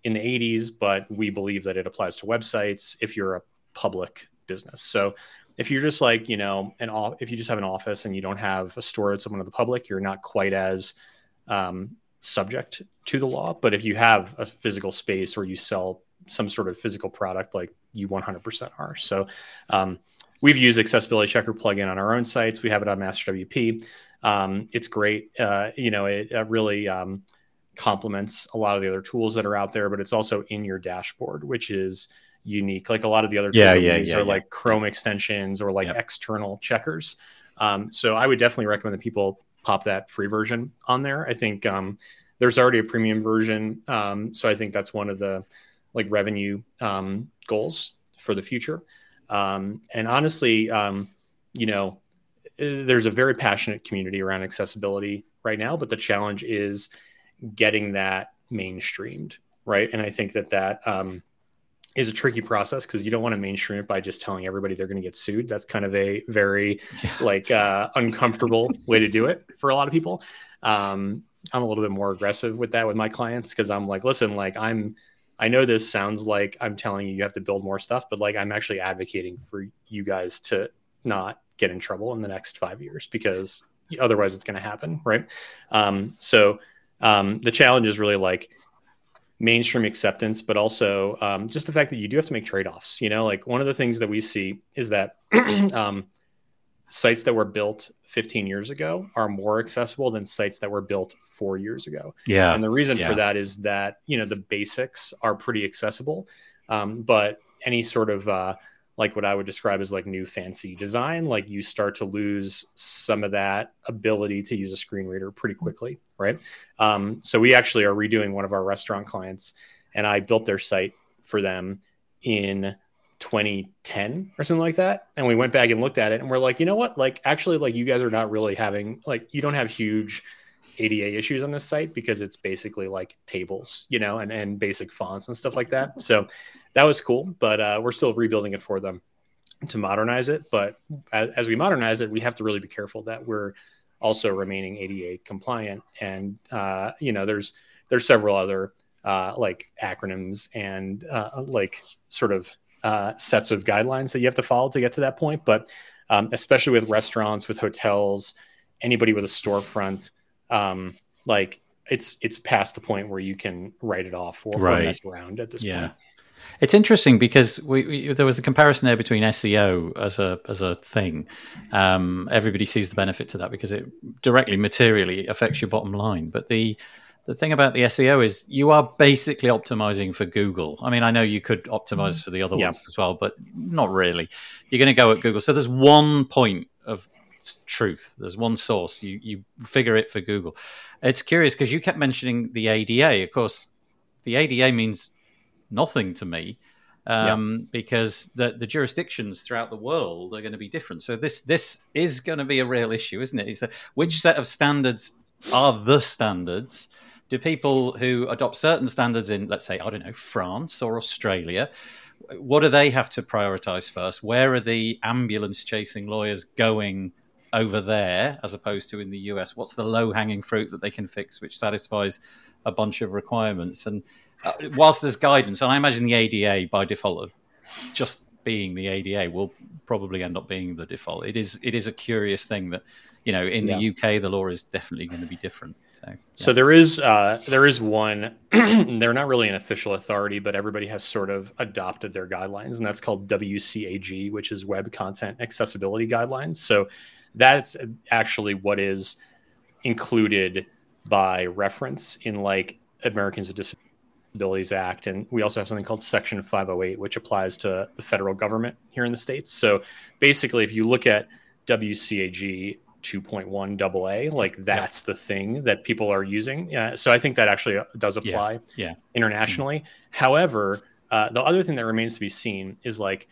in the 80s, but we believe that it applies to websites if you're a public business. So, if you're just like, you know, an off, if you just have an office and you don't have a store that's open to the public, you're not quite as um, subject to the law. But if you have a physical space or you sell some sort of physical product, like you 100% are. So, um, we've used accessibility checker plugin on our own sites. We have it on Master WP. Um, it's great. Uh, you know, it, it really um, complements a lot of the other tools that are out there, but it's also in your dashboard, which is unique. Like a lot of the other yeah, yeah, yeah, are yeah. like Chrome extensions or like yep. external checkers. Um, so I would definitely recommend that people pop that free version on there. I think um, there's already a premium version, um, so I think that's one of the like revenue um, goals for the future. Um, and honestly, um, you know, there's a very passionate community around accessibility right now, but the challenge is getting that mainstreamed, right? And I think that that um, is a tricky process because you don't want to mainstream it by just telling everybody they're going to get sued. That's kind of a very yeah. like uh, uncomfortable way to do it for a lot of people. Um, I'm a little bit more aggressive with that with my clients because I'm like, listen, like I'm. I know this sounds like I'm telling you you have to build more stuff, but like I'm actually advocating for you guys to not get in trouble in the next five years because otherwise it's going to happen, right? Um, so um, the challenge is really like mainstream acceptance, but also um, just the fact that you do have to make trade offs. You know, like one of the things that we see is that (clears throat) um, sites that were built 15 years ago are more accessible than sites that were built four years ago. Yeah. And the reason yeah. for that is that, you know, the basics are pretty accessible, um, but any sort of uh, like what I would describe as like new fancy design, like you start to lose some of that ability to use a screen reader pretty quickly, right? Um, so we actually are redoing one of our restaurant clients, and I built their site for them in 2010 or something like that. And we went back and looked at it, and we're like, you know what? Like, actually, like you guys are not really having like you don't have huge ADA issues on this site because it's basically like tables, you know, and, and basic fonts and stuff like that. (laughs) So that was cool, but uh, we're still rebuilding it for them to modernize it. But as, as, we modernize it, we have to really be careful that we're also remaining ADA compliant. And uh, you know, there's there's several other uh, like acronyms and uh, like sort of uh, sets of guidelines that you have to follow to get to that point. But um, especially with restaurants, with hotels, anybody with a storefront um, like it's it's past the point where you can write it off or, right. or mess around at this yeah. point. It's interesting because we, we, there was a comparison there between SEO as a as a thing. Um, everybody sees the benefit to that because it directly materially affects your bottom line. But the the thing about the SEO is you are basically optimizing for Google. I mean, I know you could optimize for the other yeah. ones as well, but not really. You're going to go at Google. So there's one point of truth. There's one source. You you figure it for Google. It's curious because you kept mentioning the ADA. Of course, the ADA means nothing to me um, yeah. because the the jurisdictions throughout the world are going to be different. So this this is going to be a real issue, isn't it? Is that which set of standards are the standards? Do people who adopt certain standards in, let's say, I don't know, France or Australia, what do they have to prioritize first? Where are the ambulance chasing lawyers going over there as opposed to in the US? What's the low hanging fruit that they can fix which satisfies a bunch of requirements? And whilst there's guidance, and I imagine the ADA by default of just being the ADA will probably end up being the default. It is it is a curious thing that you know in the UK the law is definitely going to be different. So, yeah. so there is uh, there is one. (clears throat) they're not really an official authority, but everybody has sort of adopted their guidelines, and that's called WCAG, which is Web Content Accessibility Guidelines. So that's actually what is included by reference in like Americans with Disabilities Act, and we also have something called Section 508, which applies to the federal government here in the states. So basically, if you look at WCAG 2.1 AA, like that's the thing that people are using. Yeah, so I think that actually does apply yeah, yeah. internationally. Mm-hmm. However, uh, the other thing that remains to be seen is like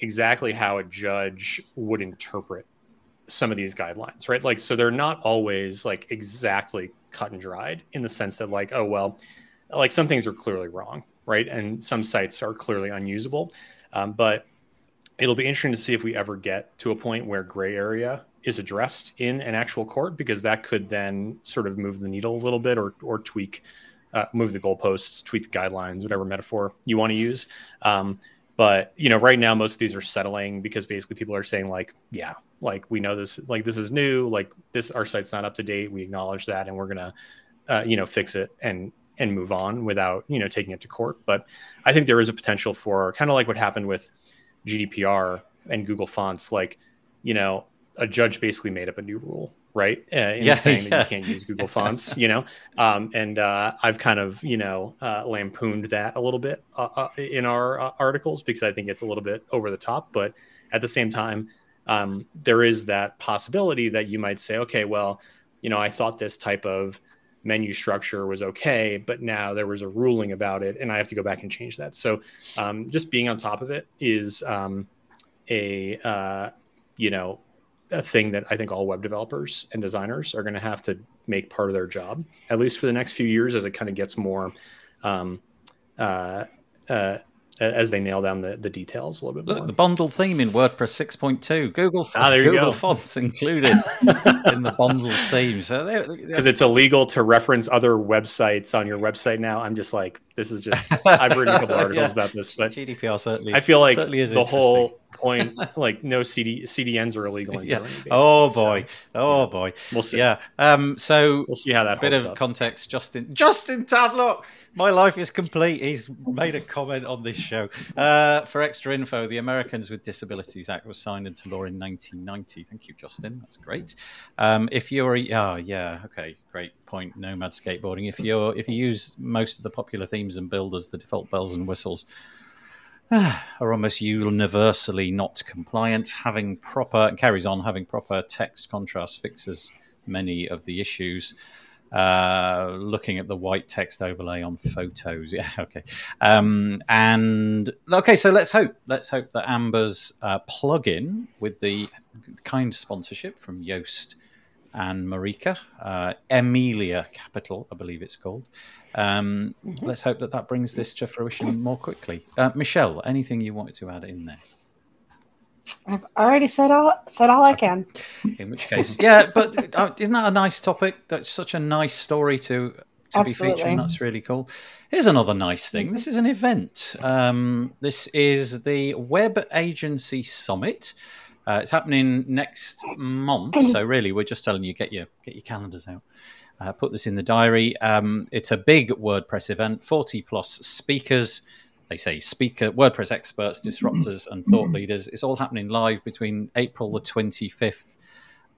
exactly how a judge would interpret some of these guidelines, right? Like, so they're not always like exactly cut and dried in the sense that, like, oh, well, like some things are clearly wrong, right? And some sites are clearly unusable. Um, but it'll be interesting to see if we ever get to a point where gray area is addressed in an actual court, because that could then sort of move the needle a little bit or, or tweak, uh, move the goalposts, tweak the guidelines, whatever metaphor you want to use. Um, but you know, right now most of these are settling because basically people are saying like, yeah, like we know this, like this is new, like this our site's not up to date. We acknowledge that, and we're gonna, uh, you know, fix it and and move on without you know taking it to court. But I think there is a potential for kind of like what happened with GDPR and Google Fonts, like you know, a judge basically made up a new rule right? Uh, in yeah, saying yeah. that you can't use Google (laughs) fonts, you know, um, and uh, I've kind of you know uh, lampooned that a little bit uh, uh, in our uh, articles because I think it's a little bit over the top. But at the same time, um, there is that possibility that you might say, okay, well, you know, I thought this type of menu structure was okay, but now there was a ruling about it, and I have to go back and change that. So um, just being on top of it is um, a you know a thing that I think all web developers and designers are going to have to make part of their job, at least for the next few years, as it kind of gets more, um, uh, uh, as they nail down the, the details a little bit Look, more. the bundle theme in WordPress 6.2, Google, ah, Google fonts included (laughs) in the bundle theme. So because it's illegal to reference other websites on your website now, I'm just like, this is just. I've written a couple (laughs) articles yeah. about this, but GDPR certainly. I feel like the whole point, (laughs) like no CD CDNs are illegal in yeah. Oh boy, so, oh boy. We'll see. Yeah. Um. So we'll see how that. Bit of up. context. Justin. Justin Tadlock. My life is complete. He's made a comment on this show. Uh, for extra info, the Americans with Disabilities Act was signed into law in 1990. Thank you, Justin. That's great. Um, if you're, oh yeah, okay, great point. Nomad skateboarding. If you're, if you use most of the popular themes and builders, the default bells and whistles (sighs) are almost universally not compliant. Having proper carries on having proper text contrast fixes many of the issues. Uh, looking at the white text overlay on photos, (laughs) yeah, okay. Um, and okay, so let's hope let's hope that Amber's uh, plug-in with the kind sponsorship from Yoast and Marieke, uh, Emilia Capital, I believe it's called. Um, mm-hmm. Let's hope that that brings this to fruition more quickly. Uh, Michelle, anything you wanted to add in there? I've already said all said all I can. In which case, yeah, but uh, (laughs) isn't that a nice topic? That's such a nice story to to Absolutely. be featuring. That's really cool. Here's another nice thing. This is an event. Um, this is the Web Agency Summit. Uh, it's happening next month, (clears throat) so really, we're just telling you get your get your calendars out. Uh, put this in the diary. Um, it's a big WordPress event, forty plus speakers. They say speaker, WordPress experts, disruptors, and thought leaders. It's all happening live between April the twenty fifth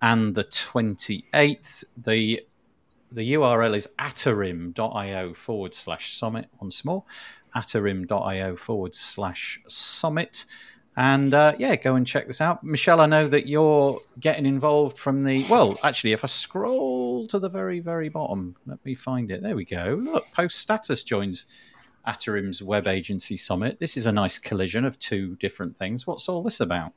and the twenty eighth. The the URL is atarim.io forward slash summit once more, atarim.io forward slash summit. And uh, yeah, go and check this out. Michelle, I know that you're getting involved from the. Well, actually, if I scroll to the very, very bottom, let me find it. There we go. Look, Post Status joins Atarim's Web Agency Summit. This is a nice collision of two different things. What's all this about?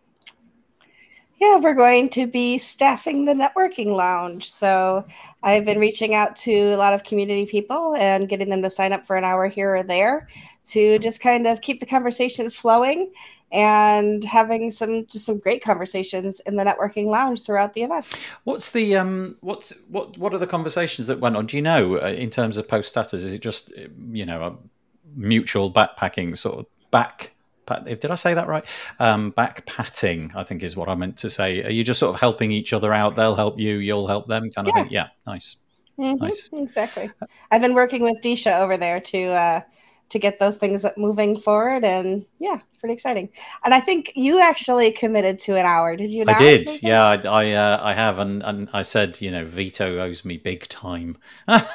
Yeah, we're going to be staffing the networking lounge. So I've been reaching out to a lot of community people and getting them to sign up for an hour here or there to just kind of keep the conversation flowing and having some just some great conversations in the networking lounge throughout the event. What's the um what's what what are the conversations that went on? Do you know uh, in terms of post status? Is it just you know mutual backpacking sort of back pat, did I say that right? Um, back patting, I think is what I meant to say. Are you just sort of helping each other out? They'll help you, you'll help them, kind of Yeah. thing. Yeah, nice. Mhm, Nice. Exactly. I've been working with Disha over there to uh, to get those things moving forward, and yeah, it's pretty exciting. And I think you actually committed to an hour. Did you? Not? I Not? did, yeah, I, I, uh, I have, and, and I said, you know, Vito owes me big time. (laughs) well,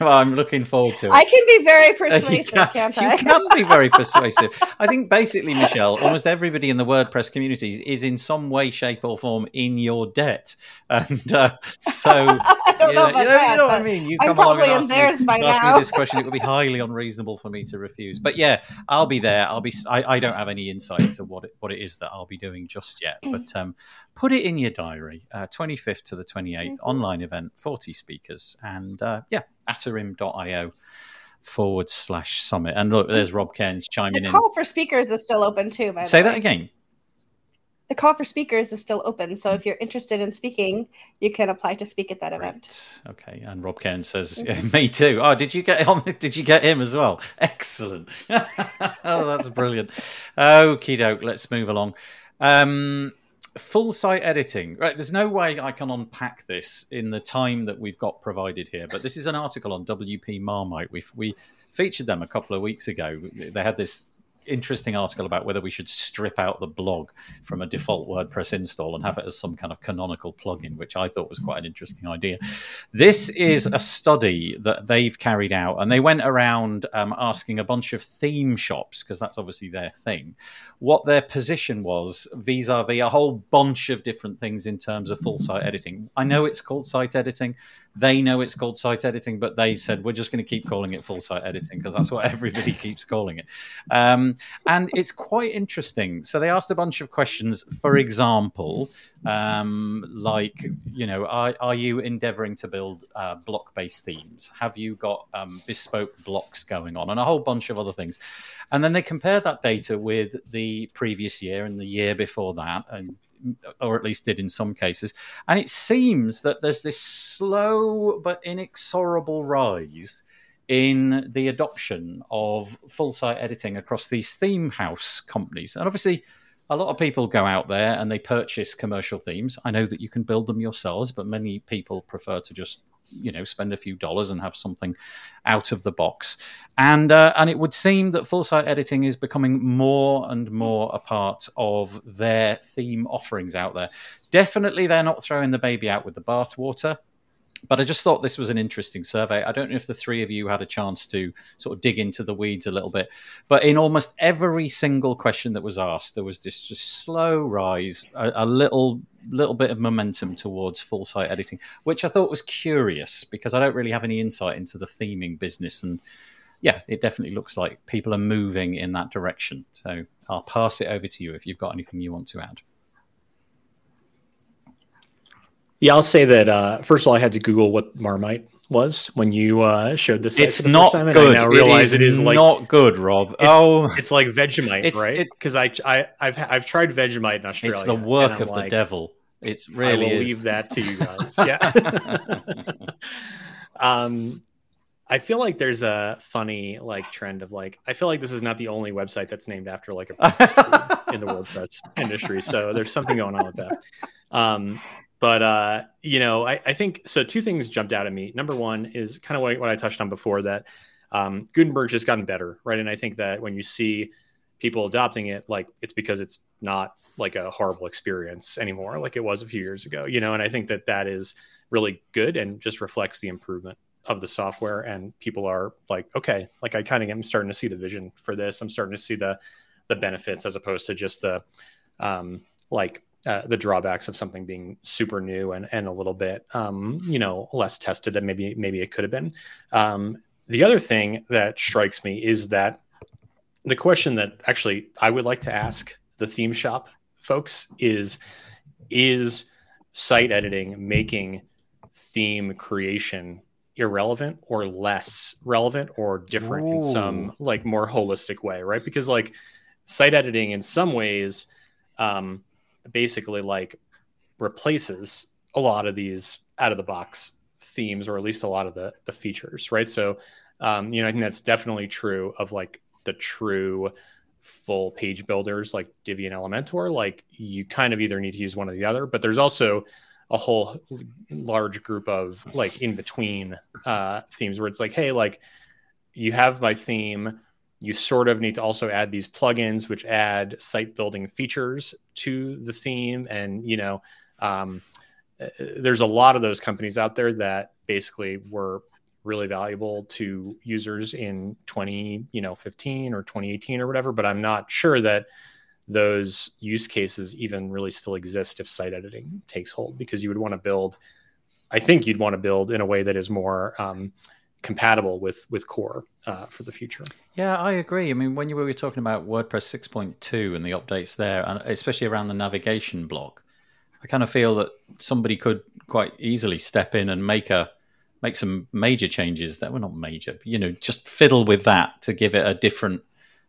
I'm looking forward to it. I can be very (laughs) persuasive, can- can't you I? can be very (laughs) persuasive. I think basically, Michelle, almost everybody in the WordPress community is in some way, shape, or form in your debt, and uh, so I don't you know know, about you know, that. you know what I mean. You I'm come along probably and in ask, me, by ask now. me this question. It would be highly unreasonable for me to refuse. But yeah, I'll be there. I'll be. I, I don't have any insight into what it, what it is that I'll be doing just yet. Mm. But um, put it in your diary. uh Twenty fifth to the twenty Mhm. online event, forty speakers, and uh, yeah, atarim.io forward slash summit. And look, there's Rob Cairns chiming The in. call for speakers is still open too. By the Say that again. The call for speakers is still open. So if you're interested in speaking, you can apply to speak at that event. Okay. And Rob Cairns says, Mhm. (laughs) "Me too." Oh, did you get on? (laughs) Did you get him as well? Excellent. (laughs) oh, that's brilliant. Okie doke. Let's move along. Um, full site editing. Right. There's no way I can unpack this in the time that we've got provided here. But this is an article on WP Marmite. We we featured them a couple of weeks ago. They had this interesting article about whether we should strip out the blog from a default WordPress install and have it as some kind of canonical plugin, which I thought was quite an interesting idea. This is a study that they've carried out, and they went around um, asking a bunch of theme shops, because that's obviously their thing, what their position was vis a vis a whole bunch of different things in terms of full site editing. I know it's called site editing. They know it's called site editing, but they said we're just going to keep calling it full site editing because that's what (laughs) everybody keeps calling it. Um, and it's quite interesting. So they asked a bunch of questions. For example, um, like you know, are, are you endeavoring to build uh, block-based themes? Have you got um, bespoke blocks going on, and a whole bunch of other things? And then they compared that data with the previous year and the year before that, and or at least did in some cases. And it seems that there's this slow but inexorable rise in the adoption of full site editing across these theme house companies. And obviously, a lot of people go out there and they purchase commercial themes. I know that you can build them yourselves, but many people prefer to just you know spend a few dollars and have something out of the box. And uh, and it would seem that full site editing is becoming more and more a part of their theme offerings out there. Definitely they're not throwing the baby out with the bathwater but I just thought this was an interesting survey. I don't know if the three of you had a chance to sort of dig into the weeds a little bit, but in almost every single question that was asked, there was this just slow rise, a, a little little bit of momentum towards full site editing, which I thought was curious because I don't really have any insight into the theming business, and yeah, it definitely looks like people are moving in that direction. So I'll pass it over to you if you've got anything you want to add. Yeah, I'll say that uh, first of all, I had to Google what Marmite was when you uh, showed this. It's not first time, and good. I now realize it is, like not good, Rob. It's- oh, it's like Vegemite, It's- right? Because I, I I've I've tried Vegemite in Australia. it's the work of the devil. It's really. I will is. leave that to you guys. (laughs) yeah. (laughs) um, I feel like there's a funny like trend of like I feel like this is not the only website that's named after like a (laughs) in the WordPress industry. So there's something going on with that. Um, but uh, you know, I, I think so. Two things jumped out at me. Number one is kind of what, what I touched on before that um, Gutenberg's just gotten better, right? And I think that when you see people adopting it, like it's because it's not like a horrible experience anymore, like it was a few years ago, you know. And I think that that is really good and just reflects the improvement of the software. And people are like, okay, like I kind of am starting to see the vision for this. I'm starting to see the the benefits as opposed to just the um, like uh, the drawbacks of something being super new and, and a little bit um, you know less tested than maybe maybe it could have been. Um, the other thing that strikes me is that the question that actually I would like to ask the theme shop folks is is site editing making theme creation irrelevant or less relevant or different in some like more holistic way right because like site editing in some ways um, basically like replaces a lot of these out of the box themes or at least a lot of the the features right so um, you know i think that's definitely true of like the true full page builders like Divi and Elementor, like you kind of either need to use one or the other. But there's also a whole large group of like in between uh, themes where it's like, hey, like you have my theme. You sort of need to also add these plugins, which add site building features to the theme. And, you know, um, uh, there's a lot of those companies out there that basically were really valuable to users in 20 you know 15 or 2018 or whatever but i'm not sure that those use cases even really still exist if site editing takes hold because you would want to build i think you'd want to build in a way that is more um, compatible with with core uh, for the future. Yeah i agree. I mean when you were talking about wordpress 6.2 and the updates there and especially around the navigation block i kind of feel that somebody could quite easily step in and make a make some major changes that were not major, you know, just fiddle with that to give it a different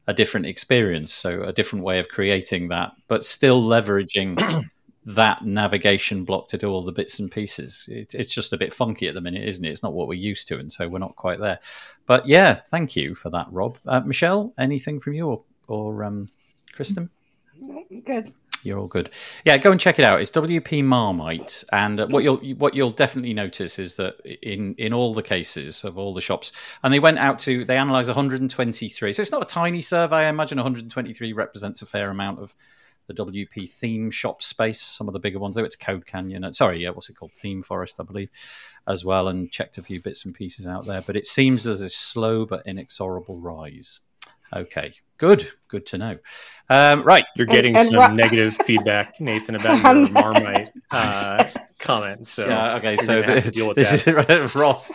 a different experience, so a different way of creating that, but still leveraging (clears throat) that navigation block to do all the bits and pieces. It, it's just a bit funky at the minute, isn't it? It's not what we're used to, and so we're not quite there. But yeah, thank you for that, Rob. Uh, Michelle, anything from you or, or um, Kristen? Good you're all good. Yeah, go and check it out. It's WP Marmite, and uh, what you'll what you'll definitely notice is that in in all the cases of all the shops, and they went out to they analysed 123. So it's not a tiny survey. I imagine 123 represents a fair amount of the WP theme shop space. Some of the bigger ones. They it's Code Canyon. Uh, sorry, yeah, what's it called? Theme Forest, I believe, as well, and checked a few bits and pieces out there. But it seems there's a slow but inexorable rise. Okay, good, good to know. Um, right, you're getting and, and some negative feedback, (laughs) Nathan, about your Marmite uh, (laughs) comment. So yeah, okay. So the, this that. (laughs) is Ross.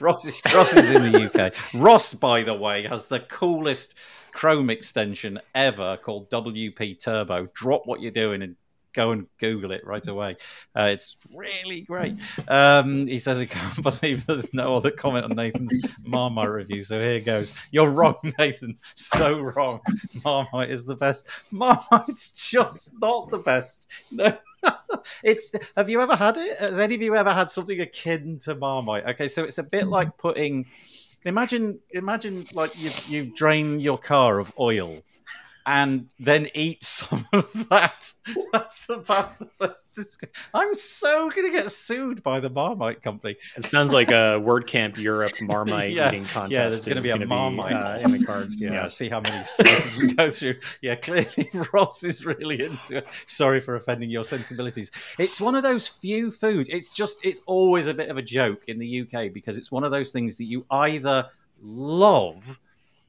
Ross. Ross is in the UK. Ross, by the way, has the coolest Chrome extension ever called WP Turbo. Drop what you're doing and go and Google it right away. Uh, it's really great. Um, he says he can't (laughs) believe there's no other comment on Nathan's Marmite review. So here goes. You're wrong, (laughs) Nathan. So wrong. Marmite is the best. Marmite's just not the best. No. (laughs) it's have you ever had it? Has any of you ever had something akin to Marmite? Okay, so it's a bit like putting imagine imagine like you you drain your car of oil and then eat (laughs) some of that. That's about the best. I'm so going to get sued by the Marmite company. It sounds like a WordCamp Europe Marmite (laughs) yeah, eating contest. Yeah, there's going to be a Marmite be, uh, in the cards. Yeah. yeah, see how many slices we go through. Yeah, clearly (laughs) Ross is really into it. Sorry for offending your sensibilities. It's one of those few foods. It's just, it's always a bit of a joke in the UK because it's one of those things that you either love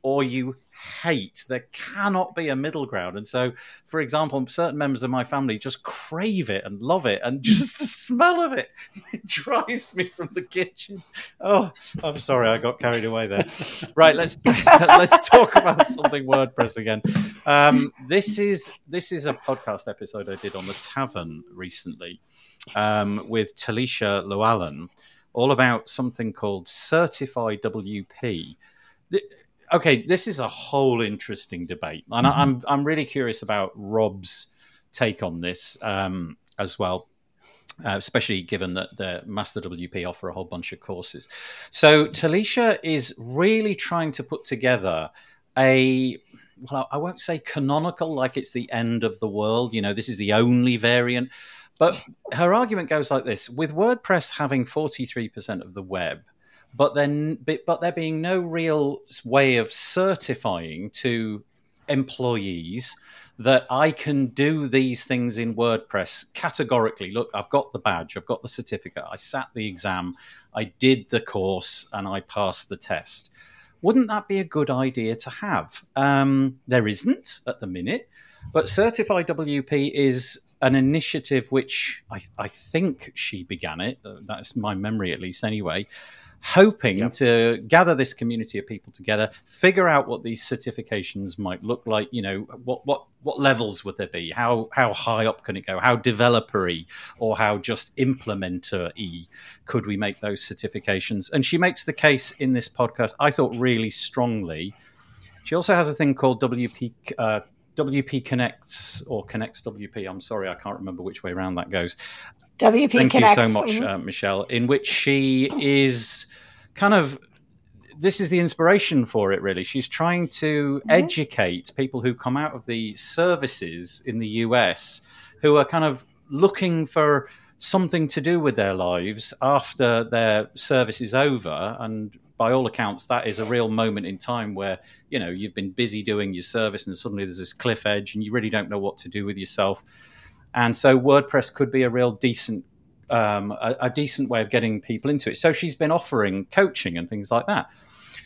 or you hate. There cannot be a middle ground. And so, for example, certain members of my family just crave it and love it, and (laughs) just the smell of it, it drives me from the kitchen. Oh, I'm sorry, I got carried away there. Right, let's (laughs) let's talk about something WordPress again. Um, this is this is a podcast episode I did on the Tavern recently um, with Talisha Llewellyn, all about something called Certified WP okay, this is a whole interesting debate, and mm-hmm. I'm I'm really curious about Rob's take on this um, as well. Uh, especially given that the Master WP offer a whole bunch of courses. So Talisha is really trying to put together a well, I won't say canonical, like it's the end of the world. You know, this is the only variant. But her argument goes like this with WordPress having 43% of the web, but then but there being no real way of certifying to employees that I can do these things in WordPress categorically. Look, I've got the badge, I've got the certificate, I sat the exam, I did the course, and I passed the test. Wouldn't that be a good idea to have? Um, there isn't at the minute, but Certified WP is an initiative which I, I think she began it. That's my memory, at least, anyway hoping yep. to gather this community of people together, figure out what these certifications might look like. You know, what what what levels would there be? How how high up can it go? How developery or how just implementer e could we make those certifications? And she makes the case in this podcast. I thought really strongly. She also has a thing called WP uh, WP Connects or Connects WP. I'm sorry, I can't remember which way around that goes. WP Connects. Thank Connects. you so much, mm-hmm. uh, Michelle. In which she is kind of this is the inspiration for it. Really, she's trying to Mhm. educate people who come out of the services in the US who are kind of looking for something to do with their lives after their service is over and by all accounts that is a real moment in time where you know you've been busy doing your service and suddenly there's this cliff edge and you really don't know what to do with yourself. And so wordpress could be a real decent um, a, a decent way of getting people into it. So she's been offering coaching and things like that.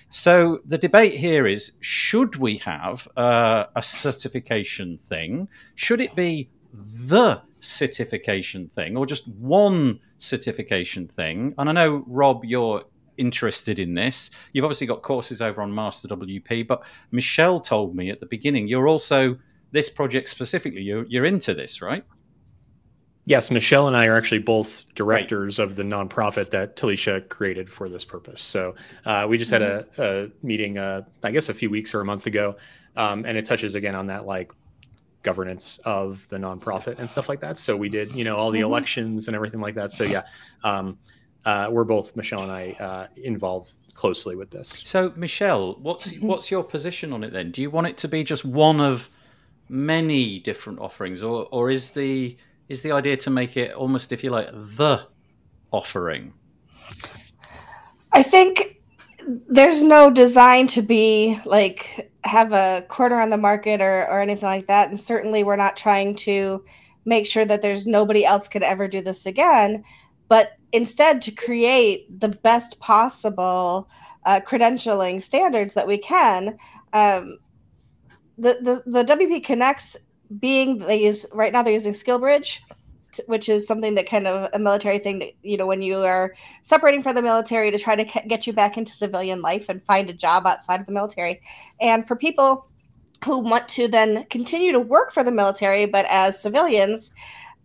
So the debate here is should we have uh, a certification thing? Should it be the certification thing or just one certification thing? And i know rob you're interested in this you've obviously got courses over on master wp but michelle told me at the beginning you're also this project specifically you're, you're into this right Yes, Michelle and I are actually both directors of the nonprofit that Talisha created for this purpose. So uh, we just had a, a meeting, uh, I guess, a few weeks or a month ago, um, and it touches again on that like governance of the nonprofit and stuff like that. So we did, you know, all the Mhm. elections and everything like that. So yeah, um, uh, we're both Michelle and I uh, involved closely with this. So, Michelle, what's (laughs) what's your position on it then? Do you want it to be just one of many different offerings, or or is the is the idea to make it almost, if you like, the offering? I think there's no design to be like have a corner on the market or, or anything like that. And certainly we're not trying to make sure that there's nobody else could ever do this again, but instead to create the best possible uh, credentialing standards that we can. Um, the, the, the WP Connects being they use right now they're using SkillBridge, which is something that kind of a military thing that, you know, when you are separating from the military to try to get you back into civilian life and find a job outside of the military. And for people who want to then continue to work for the military, but as civilians,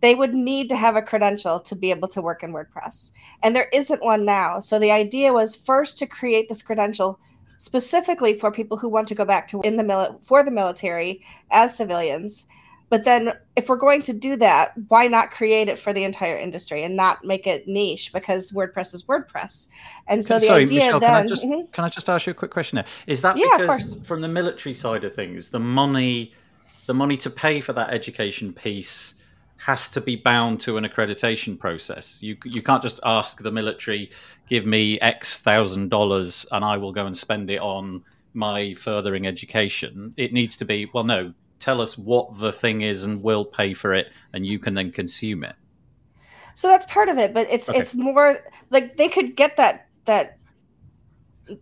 they would need to have a credential to be able to work in WordPress. And there isn't one now. So the idea was first to create this credential specifically for people who want to go back to in the mil- for the military as civilians. But then, if we're going to do that, why not create it for the entire industry and not make it niche? Because WordPress is WordPress, and so the Sorry, idea Michelle, then. can I just Mhm. can I just ask you a quick question there? Is that Yeah, because from the military side of things, the money the money to pay for that education piece has to be bound to an accreditation process. You you can't just ask the military, give me X thousand dollars and I will go and spend it on my furthering education. It needs to be well, no. Tell us what the thing is, and we'll pay for it, and you can then consume it. So that's part of it, but it's Okay. it's more like they could get that that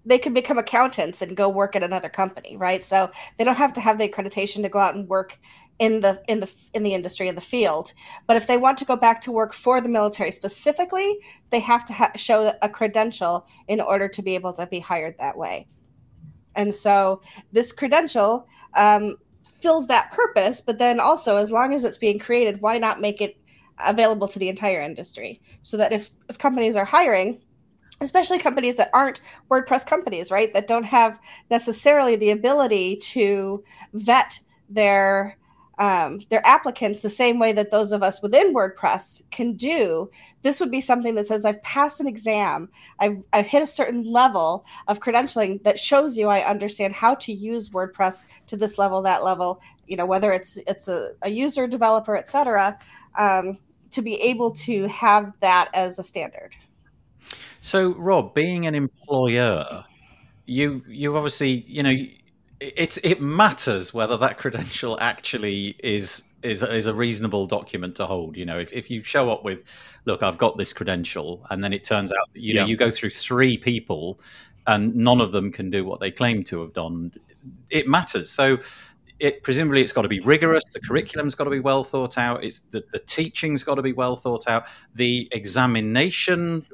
they could become accountants and go work at another company, right? So they don't have to have the accreditation to go out and work in the in the in the industry in the field. But if they want to go back to work for the military specifically, they have to ha- show a credential in order to be able to be hired that way. And so this credential um, fills that purpose, but then also as long as it's being created, why not make it available to the entire industry so that if, if companies are hiring especially companies that aren't wordpress companies right? That don't have necessarily the ability to vet their um, their applicants the same way that those of us within wordpress can do. This would be something that says i've passed an exam. I've, I've hit a certain level of credentialing that shows you i understand how to use wordpress to this level that level. You know whether it's it's a, a user developer etc um, to be able to have that as a standard. So, Rob, being an employer, you you obviously you know it's it matters whether that credential actually is is is a reasonable document to hold. You know, if if you show up with, look, I've got this credential, and then it turns out that, you know you go through three people, and none of them can do what they claim to have done, it matters. So. It, presumably it's got to be rigorous the curriculum's got to be well thought out it's the, the teaching's got to be well thought out the examination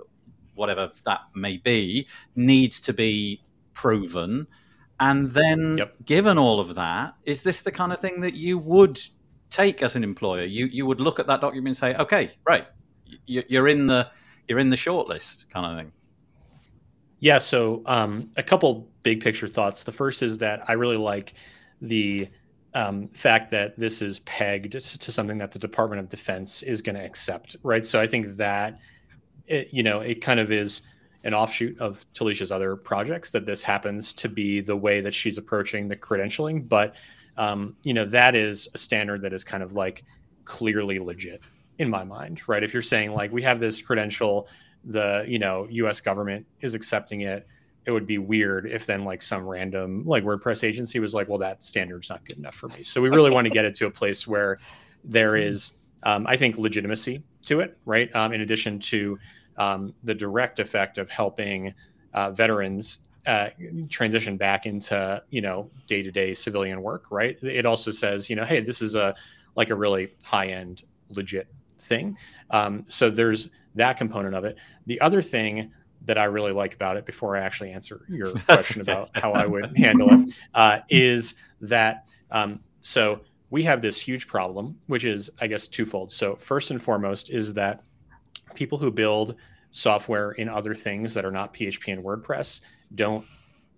whatever that may be, needs to be proven. And then, Yep. given all of that, is this the kind of thing that you would take as an employer? You you would look at that document and say, okay, right, you, you're in the you're in the shortlist, kind of thing. Yeah, so um, a couple big picture thoughts. The first is that I really like the um, fact that this is pegged to something that the Department of Defense is going to accept, right? So I think that it, you know it kind of is an offshoot of Talisha's other projects that this happens to be the way that she's approaching the credentialing. But um, you know, that is a standard that is kind of like clearly legit in my mind, right? If you're saying like we have this credential, the you know U.S. government is accepting it, it would be weird if then like some random like WordPress agency was like, well, that standard's not good enough for me. So we really want to get it to a place where there is, um, I think, legitimacy to it, right? Um, in addition to um, the direct effect of helping uh, veterans uh, transition back into you know day to day civilian work, right? It also says you know, hey, this is a like a really high end legit thing. Um, so there's that component of it. The other thing that I really like about it, before I actually answer your (laughs) question about how I would handle it, uh, is that um, so we have this huge problem, which is I guess twofold. So first and foremost is that people who build software in other things that are not PHP and WordPress don't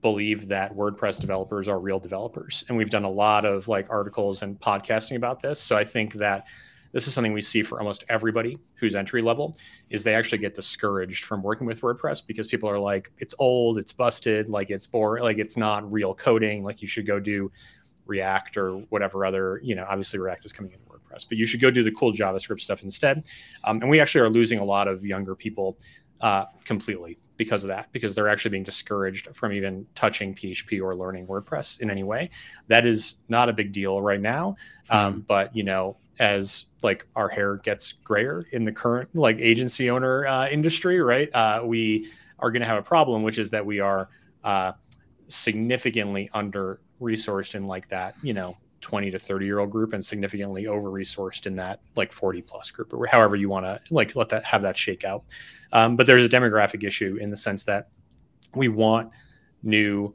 believe that WordPress developers are real developers. And we've done a lot of like articles and podcasting about this. So I think that this is something we see for almost everybody who's entry level is they actually get discouraged from working with WordPress because people are like it's old, it's busted, like it's boring, like it's not real coding, like you should go do React or whatever other, you know, obviously React is coming in WordPress, but you should go do the cool JavaScript stuff instead. Um, and we actually are losing a lot of younger people uh, completely because of that, because they're actually being discouraged from even touching PHP or learning WordPress in any way. That is not a big deal right now. Um, mm But, you know, as like our hair gets grayer in the current like agency owner uh, industry, right? Uh, we are going to have a problem, which is that we are uh, significantly under resourced in like that, you know, 20 to 30 year old group and significantly over resourced in that like 40 plus group or however you want to like let that have that shake out. Um, but there's a demographic issue in the sense that we want new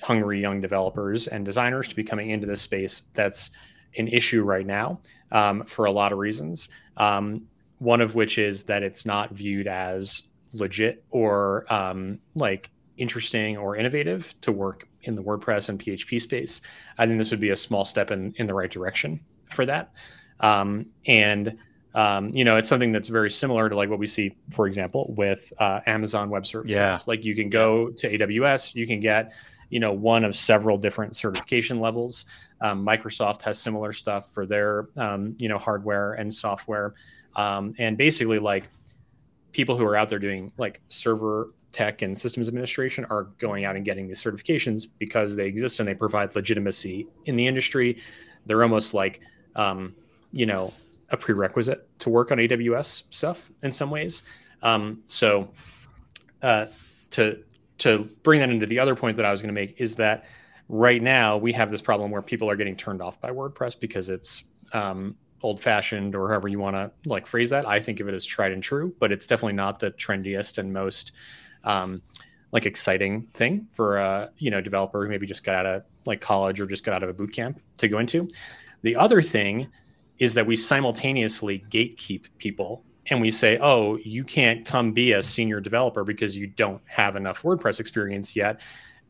hungry young developers and designers to be coming into this space that's an issue right now um, for a lot of reasons um, one of which is that it's not viewed as legit or um, like interesting or innovative to work in the WordPress and PHP space, I think this would be a small step in, in the right direction for that. Um, and um, you know, it's something that's very similar to like what we see, for example, with uh, Amazon Web Services. Yeah. Like you can go to AWS, you can get, you know, one of several different certification levels. Um, Microsoft has similar stuff for their, um, you know, hardware and software. Um, and basically, like people who are out there doing like server tech and systems administration are going out and getting these certifications because they exist and they provide legitimacy in the industry. They're almost like, um, you know, a prerequisite to work on AWS stuff in some ways. Um, so, uh, to to bring that into the other point that I was going to make is that right now we have this problem where people are getting turned off by WordPress because it's um, old fashioned or however you want to like phrase that. I think of it as tried and true, but it's definitely not the trendiest and most um, like exciting thing for a you know developer who maybe just got out of like college or just got out of a boot camp to go into. The other thing is that we simultaneously gatekeep people and we say, oh, you can't come be a senior developer because you don't have enough WordPress experience yet.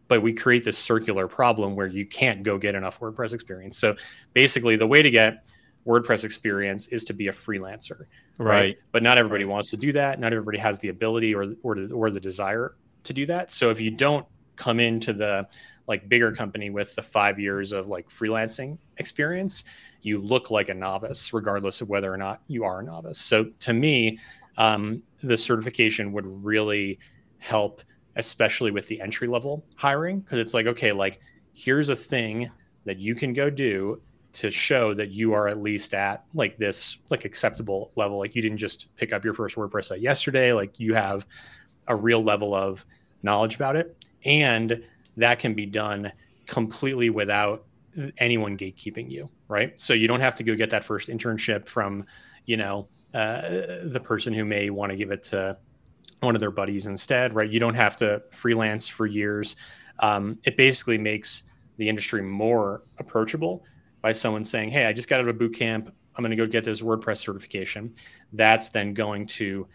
But we create this circular problem where you can't go get enough WordPress experience. So basically, the way to get WordPress experience is to be a freelancer, right? right? But not everybody wants to do that. Not everybody has the ability or or or the desire to do that. So if you don't come into the like bigger company with the five years of like freelancing experience, you look like a novice, regardless of whether or not you are a novice. So to me, um, the certification would really help, especially with the entry level hiring, because it's like, okay, like here's a thing that you can go do to show that you are at least at like this like acceptable level. Like you didn't just pick up your first wordpress site yesterday. Like you have a real level of knowledge about it. And that can be done completely without anyone gatekeeping you right? So you don't have to go get that first internship from you know uh, the person who may want to give it to one of their buddies instead right? You don't have to freelance for years. Um, it basically makes the industry more approachable by someone saying, Hey, I just got out of boot camp. I'm going to go get this WordPress certification. That's then going to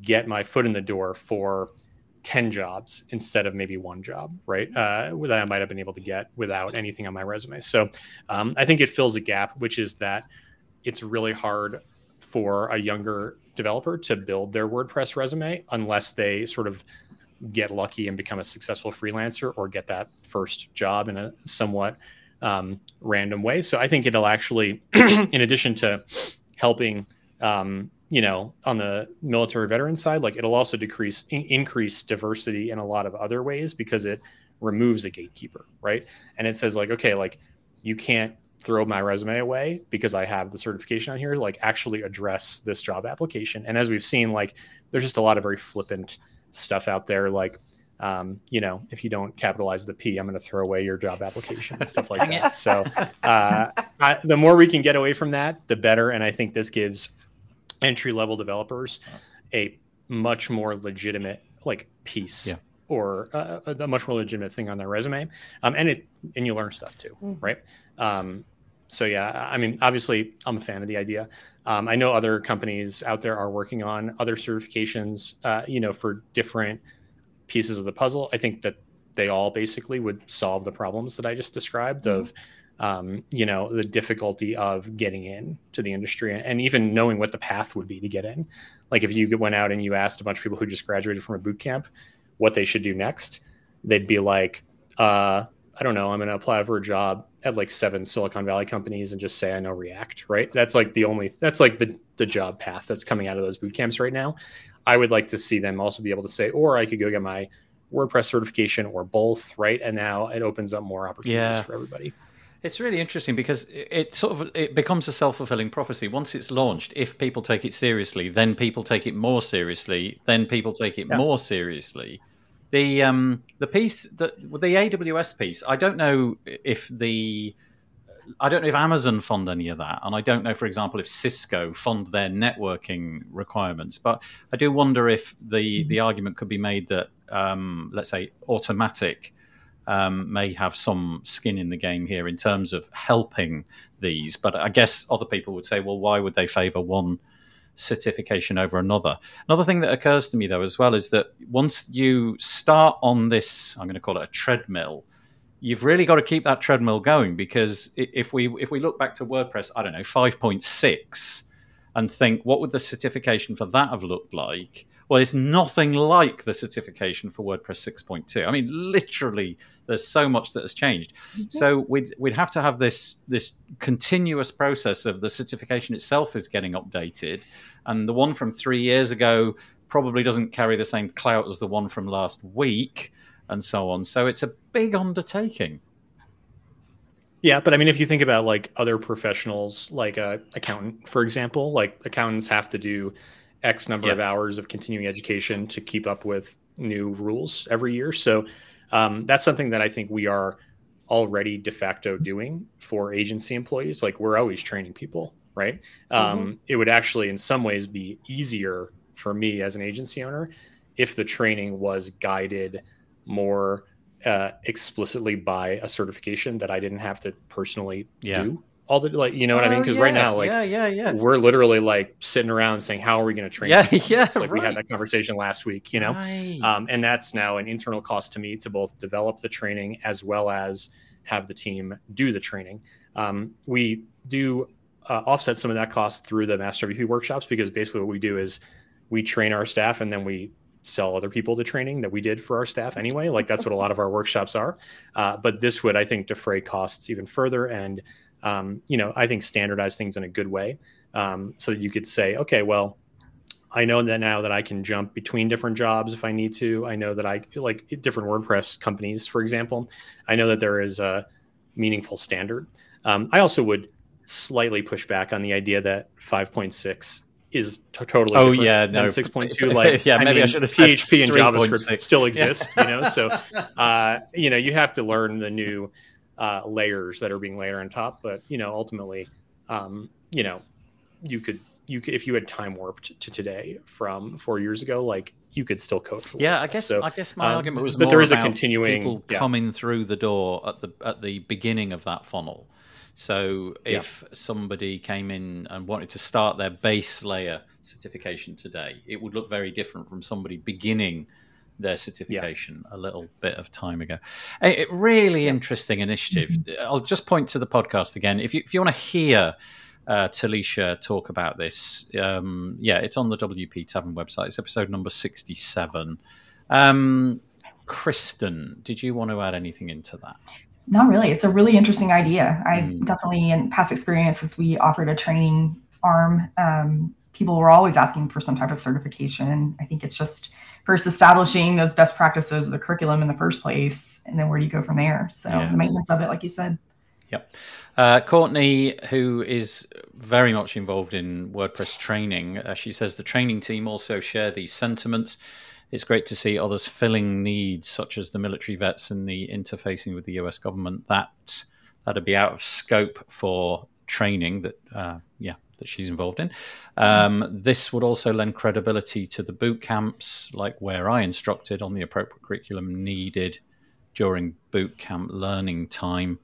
get my foot in the door for 10 jobs instead of maybe one job, right? Uh, that I might have been able to get without anything on my resume. So um, I think it fills a gap, which is that it's really hard for a younger developer to build their WordPress resume unless they sort of get lucky and become a successful freelancer or get that first job in a somewhat um, random way. So I think it'll actually, (clears throat) in addition to helping, um, you know, on the military veteran side, like it'll also decrease, in- increase diversity in a lot of other ways because it removes a gatekeeper, right? And it says like, okay, like you can't throw my resume away because I have the certification on here. Like actually address this job application. And as we've seen, like there's just a lot of very flippant stuff out there, like um, you know, if you don't capitalize the P, I'm going to throw away your job application and stuff (laughs) like that. So, uh, I, the more we can get away from that, the better. And I think this gives entry level developers a much more legitimate like piece yeah. or uh, a much more legitimate thing on their resume. Um, and it and you learn stuff too, mm-hmm. right? Um, so yeah, I mean, obviously, I'm a fan of the idea. Um, I know other companies out there are working on other certifications, uh, you know, for different pieces of the puzzle. I think that they all basically would solve the problems that I just described mm-hmm. of, um, you know, the difficulty of getting in to the industry and even knowing what the path would be to get in. Like if you went out and you asked a bunch of people who just graduated from a boot camp what they should do next, they'd be like, uh, I don't know, I'm going to apply for a job at like seven Silicon Valley companies and just say I know React, right? That's like the only that's like the the job path that's coming out of those boot camps right now. I would like to see them also be able to say, or I could go get my WordPress certification or both, right? And now it opens up more opportunities yeah. for everybody. It's really interesting because it sort of it becomes a self fulfilling prophecy. Once it's launched, if people take it seriously, then people take it more seriously, then people take it yeah. more seriously. The um the piece the the AWS piece, I don't know if the I don't know if Amazon fund any of that, and I don't know, for example, if Cisco fund their networking requirements. But I do wonder if the mm-hmm. the argument could be made that, um, let's say, Automattic um, may have some skin in the game here in terms of helping these. But I guess other people would say, well, why would they favour one certification over another? Another thing that occurs to me though as well is that once you start on this, I'm going to call it a treadmill you've really got to keep that treadmill going because if we if we look back to WordPress, I don't know, 5.6 and think what would the certification for that have looked like? Well, it's nothing like the certification for WordPress 6.2. I mean, literally, there's so much that has changed. Mm-hmm. So we'd we'd have to have this this continuous process of the certification itself is getting updated, and the one from three years ago probably doesn't carry the same clout as the one from last week and so on. So it's a big undertaking. Yeah, but I mean, if you think about like other professionals, like a accountant, for example, like accountants have to do X number yeah. of hours of continuing education to keep up with new rules every year. So um, that's something that I think we are already de facto doing for agency employees. Like we're always training people, right? Mm-hmm. Um, it would actually, in some ways, be easier for me as an agency owner if the training was guided more uh, explicitly by a certification that I didn't have to personally yeah. do all the like you know what I mean? Because yeah, right now, like yeah, yeah, yeah, we're literally like sitting around saying, "How are we going to train?" Yeah, yeah, like right. we had that conversation last week, you know. Right. Um, and that's now an internal cost to me to both develop the training as well as have the team do the training. Um, we do uh, offset some of that cost through the Master WP workshops because basically what we do is we train our staff and then we sell other people the training that we did for our staff anyway. (laughs) Like that's what a lot of our workshops are. Uh, but this would, I think, defray costs even further, and um, you know, I think standardize things in a good way, um, so that you could say, okay, well, I know that now that I can jump between different jobs if I need to. I know that I like different WordPress companies, for example. I know that there is a meaningful standard. Um, I also would slightly push back on the idea that 5.6 is t- totally oh yeah no. 6.2 (laughs) like yeah maybe I, mean, I should have php and javascript still exist yeah. you know? So (laughs) uh, you know you have to learn the new uh, layers that are being layered on top but you know ultimately um, you know you could you could if you had time warped to today from four years ago like you could still code for yeah i guess so, i guess my um, argument was but there is a continuing people yeah. coming through the door at the at the beginning of that funnel so if yeah. somebody came in and wanted to start their base layer certification today, it would look very different from somebody beginning their certification yeah. a little bit of time ago. A, really interesting initiative. I'll just point to the podcast again. If you, if you want to hear uh, Talisha talk about this, um, yeah, it's on the WP Tavern website. It's episode number 67. Um, Kristen, did you want to add anything into that? Not really. It's a really interesting idea. I Mm. definitely, in past experiences, we offered a training arm. Um, people were always asking for some type of certification. I think it's just first establishing those best practices, the curriculum in the first place, and then where do you go from there? So Yeah. the maintenance of it, like you said. Yep. Uh, Courtney, who is very much involved in WordPress training, uh, she says the training team also share these sentiments. It's great to see others filling needs, such as the military vets and the interfacing with the US government. That that'd be out of scope for training that, uh, yeah, that she's involved in. Um, this would also lend credibility to the boot camps, like where I instructed on the appropriate curriculum needed during boot camp learning time.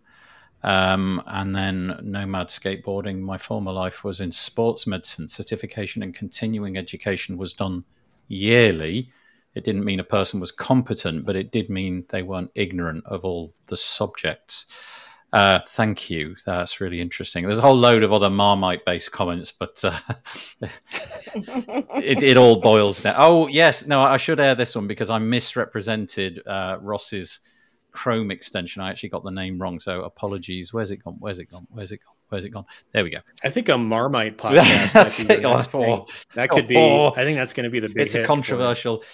Um, and then nomad skateboarding. My former life was in sports medicine. Certification and continuing education was done yearly. It didn't mean a person was competent, but it did mean they weren't ignorant of all the subjects. Uh, thank you. That's really interesting. There's a whole load of other Marmite based comments, but uh, (laughs) it, it all boils down. Oh, yes. No, I should air this one because I misrepresented uh, Ross's Chrome extension. I actually got the name wrong. So apologies. Where's it gone? Where's it gone? Where's it gone? Where's it gone? There we go. I think a Marmite (laughs) podcast. That's might be the it. Oh. (laughs) That could be. Oh. I think that's going to be the big. it's a controversial.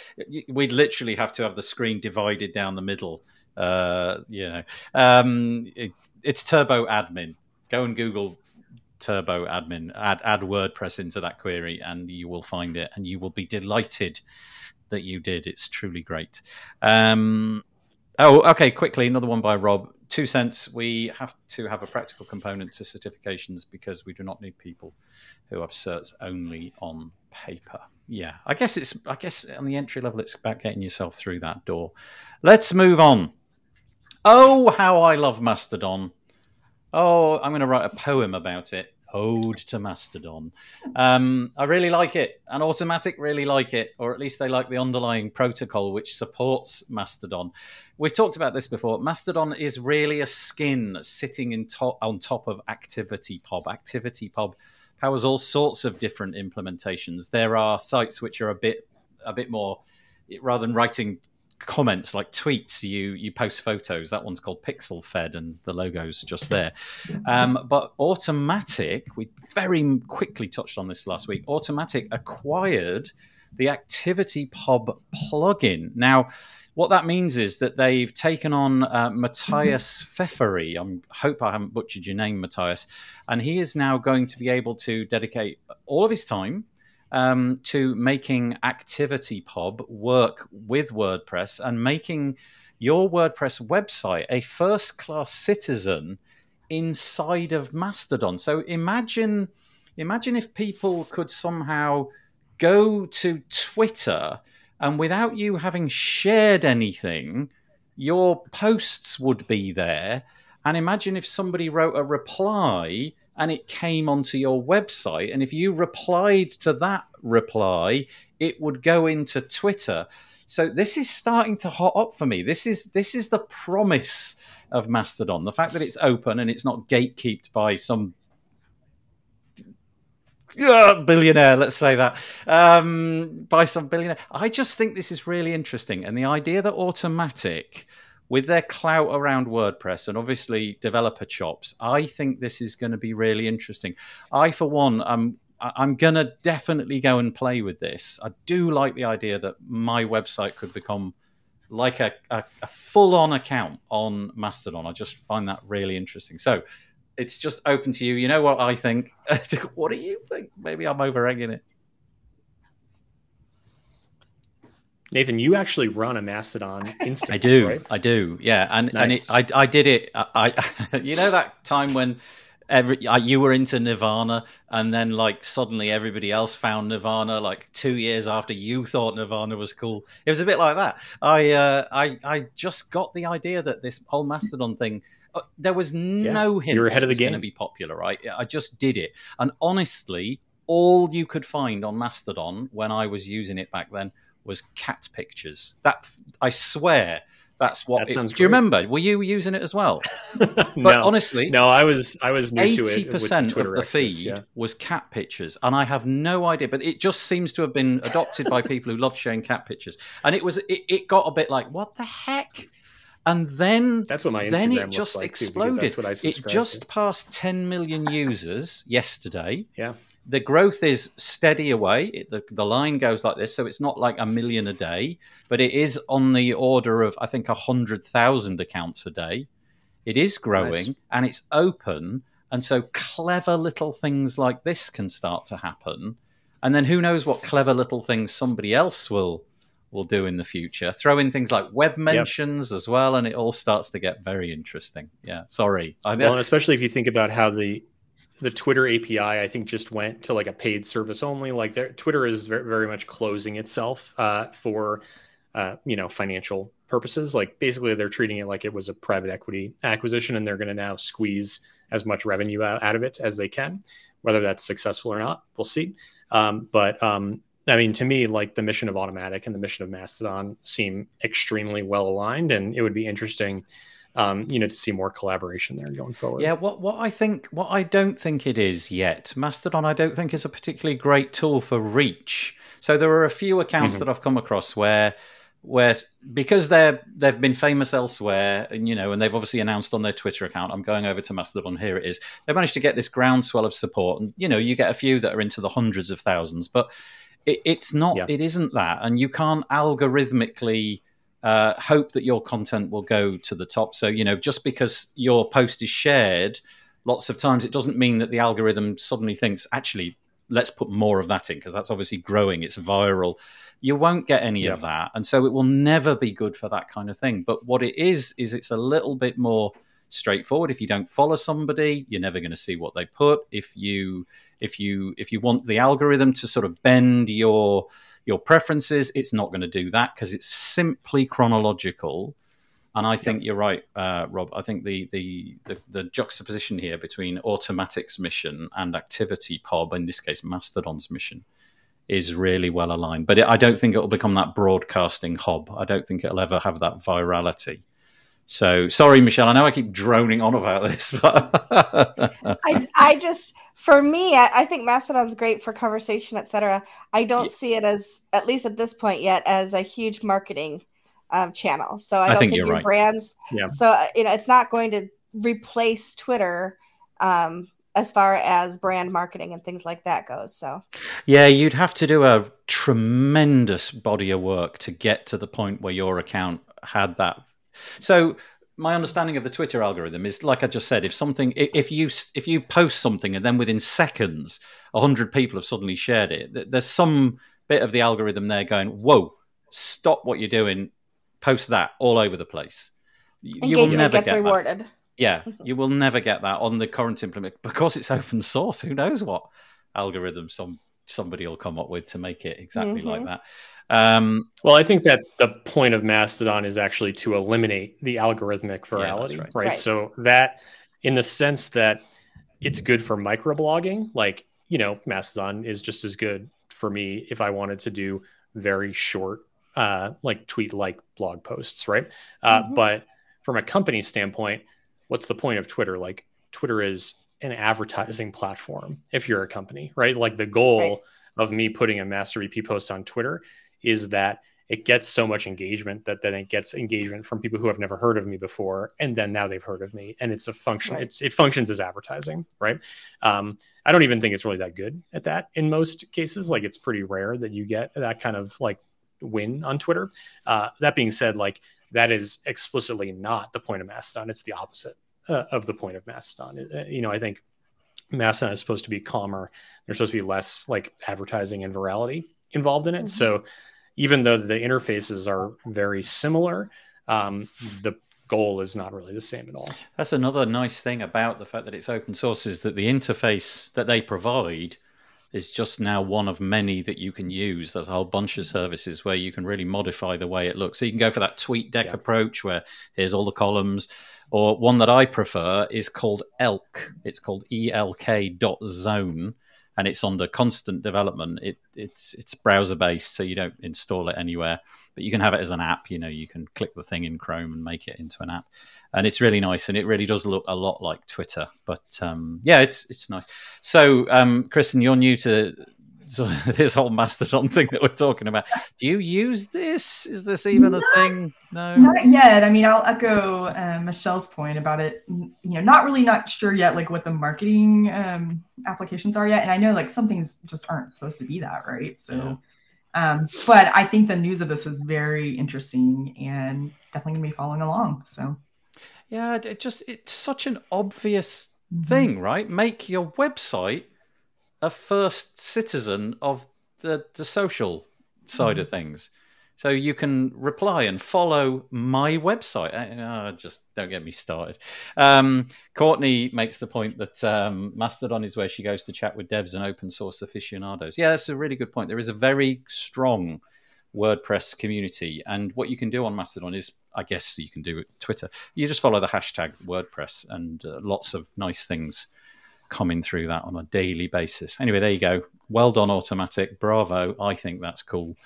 We'd literally have to have the screen divided down the middle. Uh, you know, um, it, it's Turbo Admin. Go and Google Turbo Admin. Add add WordPress into that query, and you will find it, and you will be delighted that you did. It's truly great. Um, oh, okay. Quickly, another one by Rob. Two cents. We have to have a practical component to certifications because we do not need people who have certs only on paper. Yeah, I guess it's. I guess on the entry level, it's about getting yourself through that door. Let's move on. Oh, how I love Mastodon. Oh, I'm going to write a poem about it. Ode to Mastodon. Um, I really like it, and Automattic really like it, or at least they like the underlying protocol which supports Mastodon. We've talked about this before. Mastodon is really a skin sitting in top, on top of ActivityPub. ActivityPub powers all sorts of different implementations. There are sites which are a bit a bit more rather than writing comments like tweets you you post photos. That one's called Pixelfed and the logo's just there. Um, but Automattic we very quickly touched on this last week. Automattic acquired the ActivityPub plugin. Now what that means is that they've taken on uh, Matthias Pfefferle. I hope I haven't butchered your name, Matthias. And he is now going to be able to dedicate all of his time um, to making ActivityPub work with WordPress and making your WordPress website a first class citizen inside of Mastodon. So imagine imagine if people could somehow go to Twitter and without you having shared anything, your posts would be there. And imagine if somebody wrote a reply and it came onto your website. And if you replied to that reply, it would go into Twitter. So this is starting to hot up for me. This is this is the promise of Mastodon. The fact that it's open and it's not gatekept by some yeah, billionaire, let's say that, um, by some billionaire. I just think this is really interesting. And the idea that Automattic, with their clout around WordPress and obviously developer chops, I think this is going to be really interesting. I, for one, um, I'm I'm going to definitely go and play with this. I do like the idea that my website could become like a, a, a full on account on Mastodon. I just find that really interesting. So it's just open to you. You know what I think? (laughs) what do you think? Maybe I'm over egging it. Nathan, you actually run a Mastodon (laughs) instance. I do. Right? I do. Yeah, and Nice. and it, I I did it. I, I (laughs) you know that time when every uh, you were into Nirvana, and then like suddenly everybody else found Nirvana. Like two years after you thought Nirvana was cool, it was a bit like that. I uh, I I just got the idea that this whole Mastodon thing. uh, There was no hint you were ahead of the game. was going to be popular, right? I just did it, and honestly, all you could find on Mastodon when I was using it back then was cat pictures. That I swear That's what. That it- sounds do you remember? Were you using it as well? (laughs) But no, honestly, no, I was I was new to it. eighty percent of the feed yeah. was cat pictures, and I have no idea. But it just seems to have been adopted by (laughs) people who love sharing cat pictures, and it was it, it got a bit like what the heck, and then That's what my Instagram then it just like, too, exploded. that's what I it just to. passed 10 million users yesterday. Yeah. The growth is steady away. It, the, the line goes like this, so it's not like a million a day, but it is on the order of I think hundred thousand accounts a day. It is growing Nice. and it's open, and so clever little things like this can start to happen. And then who knows what clever little things somebody else will will do in the future. Throw in things like web mentions as well, and it all starts to get very interesting. Yeah, sorry. I Well, and especially if you think about how the the Twitter API, I think, just went to like a paid service only. Like Twitter is very, very much closing itself uh, for uh, you know financial purposes. Like basically, they're treating it like it was a private equity acquisition, and they're going to now squeeze as much revenue out, out of it as they can. Whether that's successful or not, we'll see. Um, but um, I mean, to me, like the mission of Automattic and the mission of Mastodon seem extremely well aligned, and it would be interesting, um, you know, to see more collaboration there going forward. Yeah, what what I think, what I don't think it is yet, Mastodon, I don't think is a particularly great tool for reach. So there are a few accounts Mhm. that I've come across where, where because they're they've been famous elsewhere, and you know, and they've obviously announced on their Twitter account, I'm going over to Mastodon. Here it is. They managed to get this groundswell of support, and you know, you get a few that are into the hundreds of thousands, but it, it's not. Yeah. It isn't that, and you can't algorithmically uh, hope that your content will go to the top. So, you know, just because your post is shared, lots of times it doesn't mean that the algorithm suddenly thinks, actually, let's put more of that in because that's obviously growing, it's viral. You won't get any of that. And so it will never be good for that kind of thing. But what it is, is it's a little bit more straightforward if you don't follow somebody you're never going to see what they put if you if you if you want the algorithm to sort of bend your your preferences it's not going to do that because it's simply chronological and I think you're right, uh, Rob. I think the, the, the, the juxtaposition here between Automattic's mission and ActivityPub, in this case Mastodon's mission, is really well aligned. But it, I don't think it will become that broadcasting hob. I don't think it'll ever have that virality. So sorry, Michelle. I know I keep droning on about this, but (laughs) I, I just for me I, I think mastodon's great for conversation etc i don't Yeah. see it as at least at this point yet as a huge marketing um, channel so i, I don't think think, you're your right. brands Yeah. so uh, you know it's not going to replace twitter um, as far as brand marketing and things like that goes so Yeah, you'd have to do a tremendous body of work to get to the point where your account had that. So my understanding of the Twitter algorithm is, like I just said, if something, if you if you post something and then within seconds a hundred people have suddenly shared it, there's some bit of the algorithm there going, "Whoa, stop what you're doing, post that all over the place." Y- You will engagement never gets get that. rewarded Yeah, (laughs) you will never get that on the current implement because it's open source. Who knows what algorithm some somebody will come up with to make it exactly like Mhm. that. Um, Well, I think that the point of Mastodon is actually to eliminate the algorithmic virality, right. right. Right. So that, in the sense that it's good for microblogging, like you know, Mastodon is just as good for me if I wanted to do very short, uh, like tweet-like blog posts, right? Uh, Mhm. But from a company standpoint, what's the point of Twitter? Like Twitter is an advertising platform. If you're a company, right? Like the goal Right. of me putting a Master WP post on Twitter is that it gets so much engagement that then it gets engagement from people who have never heard of me before and then now they've heard of me and it's a function Right. it's it functions as advertising right? Um, i don't even think it's really that good at that in most cases. Like it's pretty rare that you get that kind of like win on twitter. Uh, that being said like that is explicitly not the point of mastodon. It's the opposite uh, of the point of mastodon. Uh, you know i think mastodon is supposed to be calmer. There's supposed to be less like advertising and virality involved in it Mhm. so even though the interfaces are very similar, um, the goal is not really the same at all. that's another nice thing about the fact that it's open source is that the interface that they provide is just now one of many that you can use. There's a whole bunch of services where you can really modify the way it looks. So you can go for that tweet deck Yeah. approach where here's all the columns. Or one that I prefer is called ELK. It's called elk dot zone, and it's under constant development. It, it's it's browser based, so you don't install it anywhere, but you can have it as an app. You know, you can click the thing in Chrome and make it into an app, and it's really nice. And it really does look a lot like Twitter. But um, yeah, it's it's nice. So, um, Kristen, you're new to so (laughs) this whole mastodon thing that we're talking about. Do you use this? Is this even a thing? No? not yet. I mean i'll echo uh, michelle's point about it. You know not really not sure yet like what the marketing um, applications are yet. And i know like some things just aren't supposed to be that right? So yeah. um, but i think the news of this is very interesting and definitely gonna be following along so. Yeah it just it's such an obvious mm-hmm. thing right? Make your website a first citizen of the, the social side mm. of things. So you can reply and follow my website. Uh, just don't get me started. Um, Courtney makes the point that um, Mastodon is where she goes to chat with devs and open source aficionados. Yeah, that's a really good point. There is a very strong WordPress community, and what you can do on Mastodon is, I guess, you can do it Twitter. You just follow the hashtag WordPress, and uh, lots of nice things coming through that on a daily basis. Anyway, there you go. Well done, Automattic. Bravo. I think that's cool.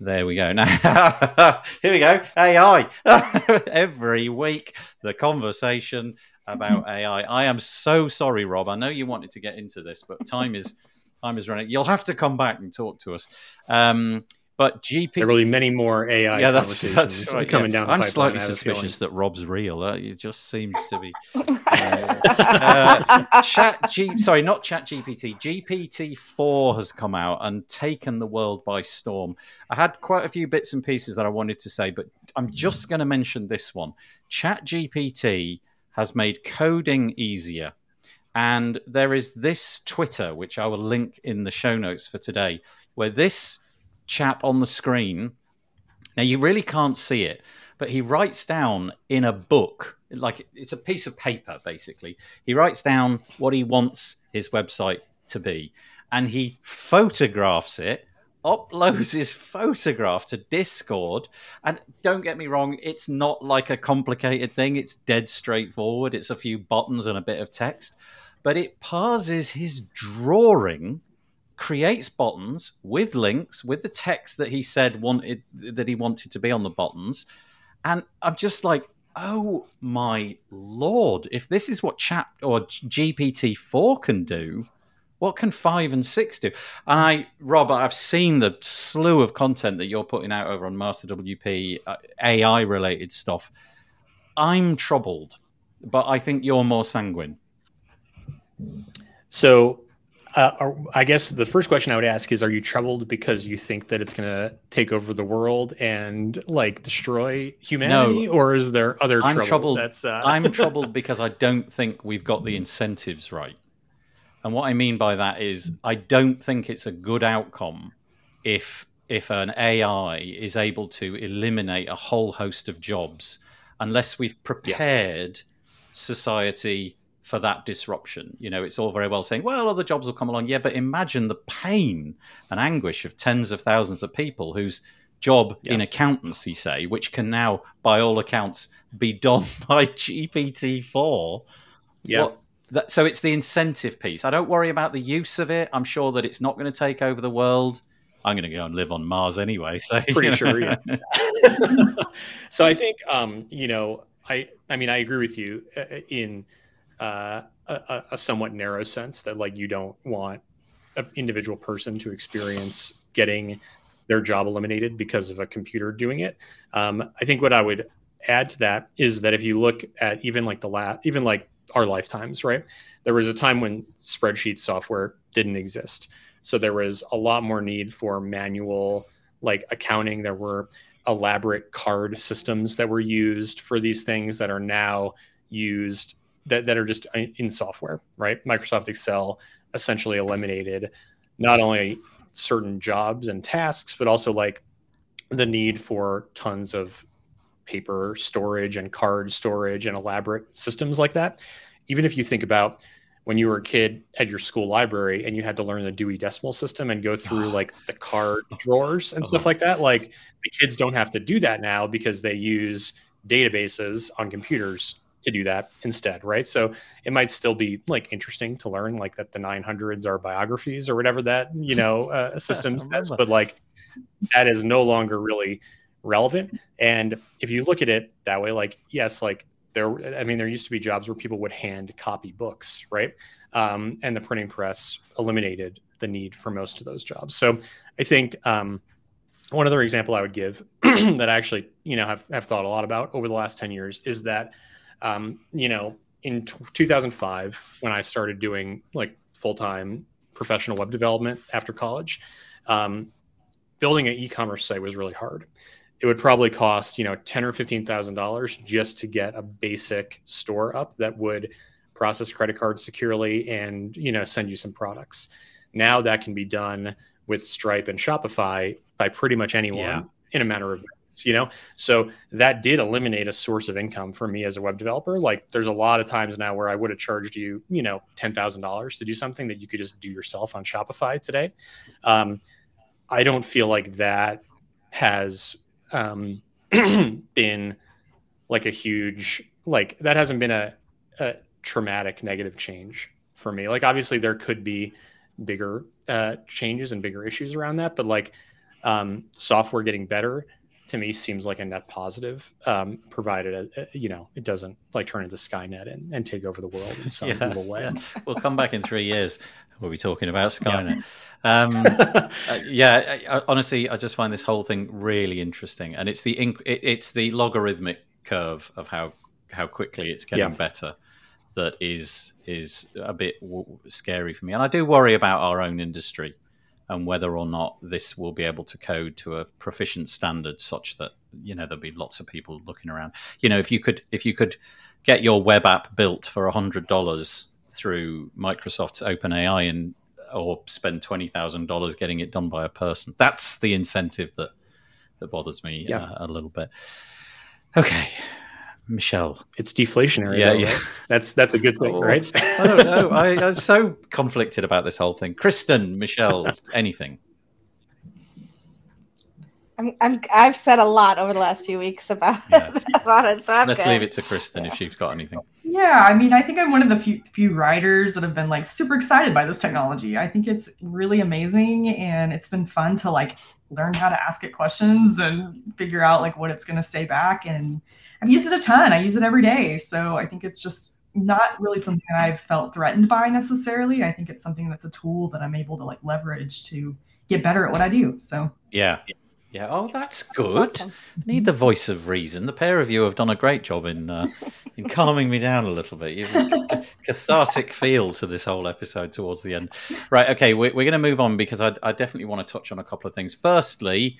There we go. (laughs) Now, here we go. AI. (laughs) Every week, the conversation about (laughs) AI. I am so sorry, Rob. I know you wanted to get into this, but time is time is running. You'll have to come back and talk to us. Um, but GP, there will be many more AI. Yeah, that's that's right, coming yeah. down. I'm slightly suspicious that Rob's real. Uh, it just seems to be. Uh, (laughs) uh, Chat G, sorry, not Chat GPT. GPT four has come out and taken the world by storm. I had quite a few bits and pieces that I wanted to say, but I'm just going to mention this one. Chat GPT has made coding easier. And there is this Twitter, which I will link in the show notes for today, where this chap on the screen. Now you really can't see it, but he writes down in a book, like it's a piece of paper basically. He writes down what he wants his website to be, and he photographs it uploads his photograph to Discord. And don't get me wrong, it's not like a complicated thing. It's dead straightforward. It's a few buttons and a bit of text, but it parses his drawing creates buttons with links with the text that he said wanted that he wanted to be on the buttons. And i'm just like oh my lord if this is what chat or gpt-4 can do what can 5 and 6 do? And i rob i've seen the slew of content that you're putting out over on master wp uh, ai related stuff. I'm troubled but i think you're more sanguine. So uh, I guess the first question I would ask is: Are you troubled because you think that it's going to take over the world and like destroy humanity, no, or is there other? I'm trouble troubled. That's uh... (laughs) I'm troubled (laughs) because I don't think we've got the incentives right. And what I mean by that is, I don't think it's a good outcome if if an AI is able to eliminate a whole host of jobs, unless we've prepared yeah. society for that disruption. You know, it's all very well saying, well, other jobs will come along. Yeah, but imagine the pain and anguish of tens of thousands of people whose job yeah. in accountancy, say, which can now, by all accounts, be done (laughs) by GPT-4. Yeah. that, so it's the incentive piece. I don't worry about the use of it. I'm sure that it's not going to take over the world. I'm going to go and live on Mars anyway. So pretty sure. Yeah. (laughs) so I think, um, you know, I, I mean, I agree with you uh, in uh, a, a, somewhat narrow sense that like you don't want an individual person to experience getting their job eliminated because of a computer doing it. Um, I think what I would add to that is that if you look at even like the last, even like our lifetimes, right? There was a time when spreadsheet software didn't exist. So there was a lot more need for manual like accounting. There were elaborate card systems that were used for these things that are now used that, that are just in software, right? Microsoft Excel essentially eliminated not only certain jobs and tasks, but also like the need for tons of paper storage and card storage and elaborate systems like that. Even if you think about when you were a kid at your school library and you had to learn the Dewey Decimal System and go through like the card drawers and stuff uh-huh. like that, like the kids don't have to do that now because they use databases on computers to do that instead, right? So it might still be like interesting to learn like that the 900s are biographies or whatever that you know uh, (laughs) system says, but like that is no longer really relevant. And if you look at it that way, like yes, like there, I mean, there used to be jobs where people would hand copy books, right? Um, and the printing press eliminated the need for most of those jobs. So I think um, one other example I would give (clears throat) that I actually, you know, have, have thought a lot about over the last 10 years is that, um, you know, in t- 2005, when I started doing like full time professional web development after college, um, building an e commerce site was really hard. It would probably cost, you know, ten or fifteen thousand dollars just to get a basic store up that would process credit cards securely and you know send you some products. Now that can be done with Stripe and Shopify by pretty much anyone yeah. in a matter of minutes, you know? So that did eliminate a source of income for me as a web developer. Like there's a lot of times now where I would have charged you, you know, $10,000 to do something that you could just do yourself on Shopify today. Um, I don't feel like that has um, (clears throat) been like a huge, like that hasn't been a, a traumatic negative change for me. Like obviously there could be bigger uh, changes and bigger issues around that. But like um, software getting better to me seems like a net positive, um, provided uh, uh, you know it doesn't like turn into Skynet and, and take over the world in (laughs) some yeah, evil way. Yeah. We'll come back in three years. We'll be talking about (laughs) Skynet. Yeah. Um, (laughs) uh, yeah, I, I, honestly, I just find this whole thing really interesting, and it's the inc- it, it's the logarithmic curve of how how quickly it's getting yeah. better that is is a bit w- scary for me. And I do worry about our own industry and whether or not this will be able to code to a proficient standard such that you know there'll be lots of people looking around. You know, if you could if you could get your web app built for a hundred dollars through Microsoft's OpenAI and or spend twenty thousand dollars getting it done by a person, that's the incentive that that bothers me yeah. uh, a little bit. Okay, Michelle. It's deflationary. Yeah, though, yeah. Right? That's that's a good thing, oh, right? I don't know. I, am so conflicted about this whole thing. Kristen, Michelle, anything? I'm, I'm I've said a lot over the last few weeks about yeah. (laughs) about it. So I'm let's good. leave it to Kristen if she's got anything. Yeah, I mean, I think I'm one of the few few writers that have been like super excited by this technology. I think it's really amazing, and it's been fun to like learn how to ask it questions and figure out like what it's going to say back and I've used it a ton. I use it every day. So I think it's just not really something I've felt threatened by necessarily. I think it's something that's a tool that I'm able to like leverage to get better at what I do. So yeah. Yeah. Oh, that's good. That's awesome. Need the voice of reason. The pair of you have done a great job in uh, in calming me down a little bit. You've a cathartic feel to this whole episode towards the end. Right. Okay. We're, we're going to move on because I, I definitely want to touch on a couple of things. Firstly,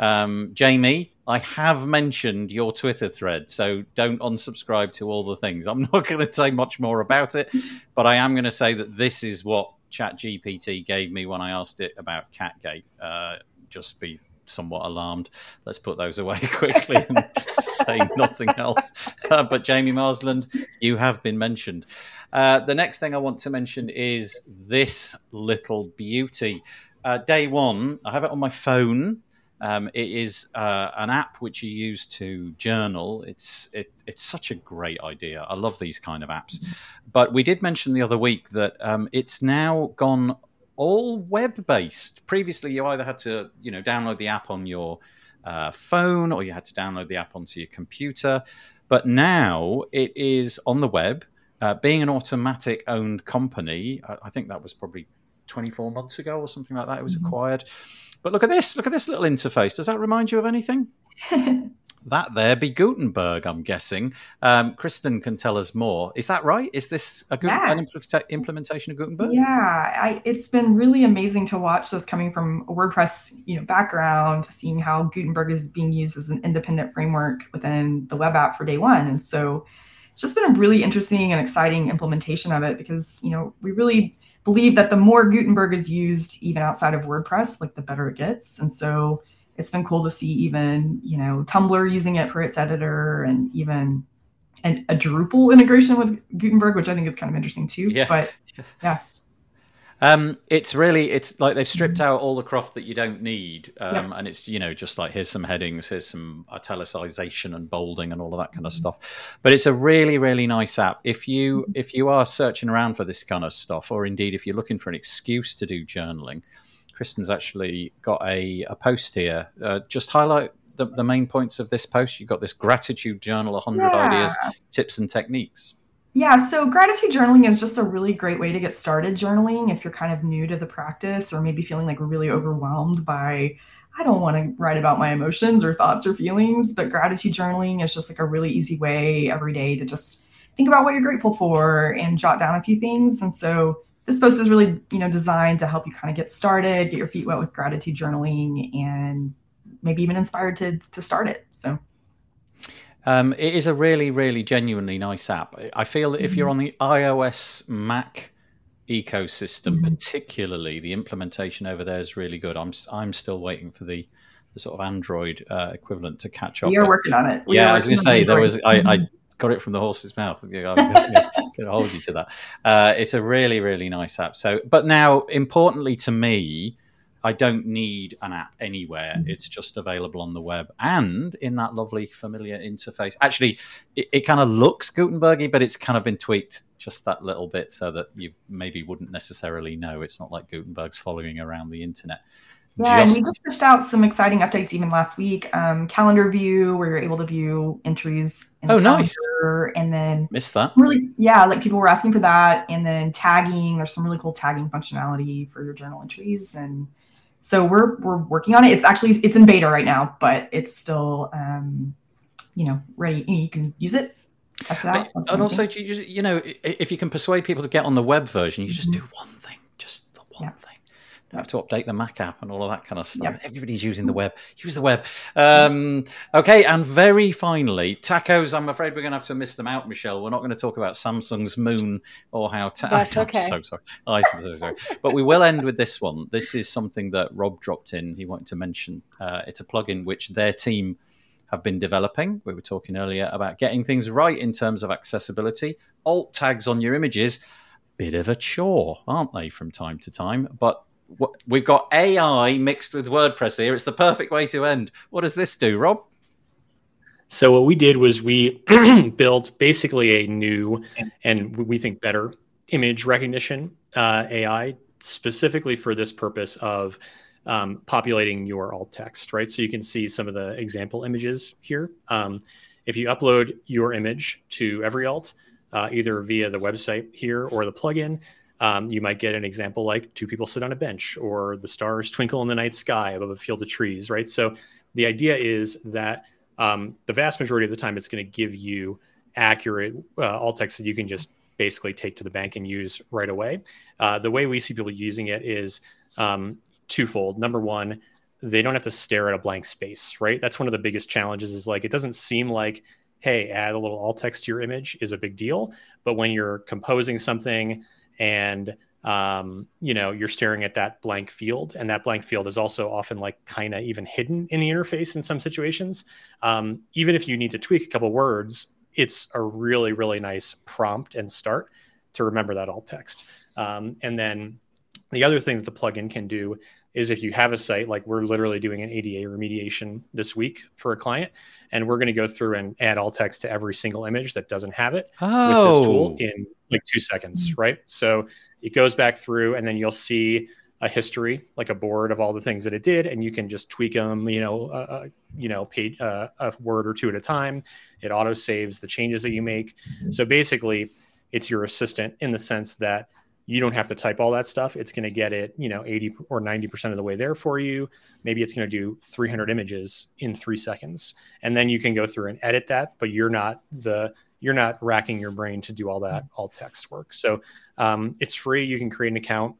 um, Jamie, I have mentioned your Twitter thread, so don't unsubscribe to all the things. I'm (laughs) not going to say much more about it, but I am going to say that this is what ChatGPT gave me when I asked it about Catgate. Uh, just be somewhat alarmed. Let's put those away (laughs) quickly and say nothing else. Uh, but Jamie Marsland, you have been mentioned. Uh, the next thing I want to mention is this little beauty. Uh, day one, I have it on my phone. Um, it is uh, an app which you use to journal. It's it, it's such a great idea. I love these kind of apps. But we did mention the other week that um, it's now gone all web based. Previously, you either had to you know download the app on your uh, phone or you had to download the app onto your computer. But now it is on the web. Uh, being an Automattic owned company, I, I think that was probably 24 months ago or something like that. It was mm-hmm. But look at this. Look at this little interface. Does that remind you of anything? (laughs) that there be Gutenberg, I'm guessing. Um, Kristen can tell us more. Is that right? Is this a good yeah. an implementation of Gutenberg? Yeah, I, it's been really amazing to watch this coming from a WordPress you know background, seeing how Gutenberg is being used as an independent framework within the web app for day one, and so it's just been a really interesting and exciting implementation of it because you know we really believe that the more Gutenberg is used, even outside of WordPress, like the better it gets. And so it's been cool to see even, you know, Tumblr using it for its editor and even and a Drupal integration with Gutenberg, which I think is kind of interesting too. Yeah. But (laughs) yeah. Um, it's really it's like they've stripped out all the cruft that you don't need, um, and it's you know just like here's some headings, here's some italicization and bolding and all of that kind of stuff. But it's a really really nice app. If you if you are searching around for this kind of stuff, or indeed if you're looking for an excuse to do journaling, Kristen's actually got a, a post here. Uh, just highlight the, the main points of this post. You've got this gratitude journal, 100 Yeah. ideas, tips, and techniques. Yeah, so gratitude journaling is just a really great way to get started journaling if you're kind of new to the practice or maybe feeling like really overwhelmed by, I don't want to write about my emotions or thoughts or feelings. But gratitude journaling is just like a really easy way every day to just think about what you're grateful for and jot down a few things. And so this post is really, you know, designed to help you kind of get started, get your feet wet with gratitude journaling, and maybe even inspired to to start it. So Um, it is a really, really genuinely nice app. I feel that if you're on the iOS Mac ecosystem, Mhm. particularly, the implementation over there is really good. I'm I'm still waiting for the, the sort of Android uh, equivalent to catch up. we are working on it. We yeah, I was going to say there was I, I got it from the horse's mouth. (laughs) I'm going to hold you to that. Uh, it's a really, really nice app. So, but now, importantly to me, I don't need an app anywhere. Mm-hmm. It's just available on the web and in that lovely familiar interface. Actually, it, it kind of looks Gutenbergy, but it's kind of been tweaked just that little bit so that you maybe wouldn't necessarily know. It's not like Gutenberg's following around the internet. Yeah, and we just pushed out some exciting updates even last week. Um, calendar view, where you're able to view entries. In the Oh, nice. And then missed that. really, yeah, like people were asking for that. And then tagging. There's some really cool tagging functionality for your journal entries, and so we're we're working on it. It's actually it's in beta right now, but it's still um, you know ready. You can use it, test it out. And also, you, you know, if you can persuade people to get on the web version, you just Mhm. do one thing, just the one Yeah. thing. Don't have to update the Mac app and all of that kind of stuff. Yeah. Everybody's using the web. Use the web. Um, okay, and very finally, tacos. I'm afraid we're going to have to miss them out, Michelle. We're not going to talk about Samsung's Moon or how. Ta- That's (laughs) I'm okay. so sorry. I'm so sorry. but we will end with this one. This is something that Rob dropped in. He wanted to mention. Uh, it's a plugin which their team have been developing. We were talking earlier about getting things right in terms of accessibility. Alt tags on your images, bit of a chore, aren't they, from time to time? But we've got AI mixed with WordPress here. It's the perfect way to end. What does this do, Rob? So what we did was we (clears throat) built basically a new and we think better image recognition uh, AI specifically for this purpose of um, populating your alt text, right? So you can see some of the example images here. Um, if you upload your image to Every Alt, uh, either via the website here or the plugin, um, you might get an example like two people sit on a bench or the stars twinkle in the night sky above a field of trees, right? So the idea is that um, the vast majority of the time it's going to give you accurate uh, alt text that you can just basically take to the bank and use right away. Uh, the way we see people using it is um, twofold. Number one, they don't have to stare at a blank space, right? That's one of the biggest challenges. Is like it doesn't seem like, hey, add a little alt text to your image is a big deal, but when you're composing something and um, you know you're staring at that blank field, and that blank field is also often like kind of even hidden in the interface in some situations. Um, even if you need to tweak a couple words, it's a really really nice prompt and start to remember that alt text. Um, and then the other thing that the plugin can do is if you have a site like we're literally doing an ADA remediation this week for a client, and we're going to go through and add alt text to every single image that doesn't have it with this tool in like two seconds, right? So it goes back through, and then you'll see a history, like a board of all the things that it did, and you can just tweak them, you know, uh, uh, you know, page, uh, a word or two at a time. It auto saves the changes that you make. So basically, it's your assistant in the sense that you don't have to type all that stuff. It's going to get it, you know, 80 or 90% of the way there for you. Maybe it's going to do 300 images in three seconds. And then you can go through and edit that, but you're not the, you're not racking your brain to do all that alt text work. So um, it's free. You can create an account,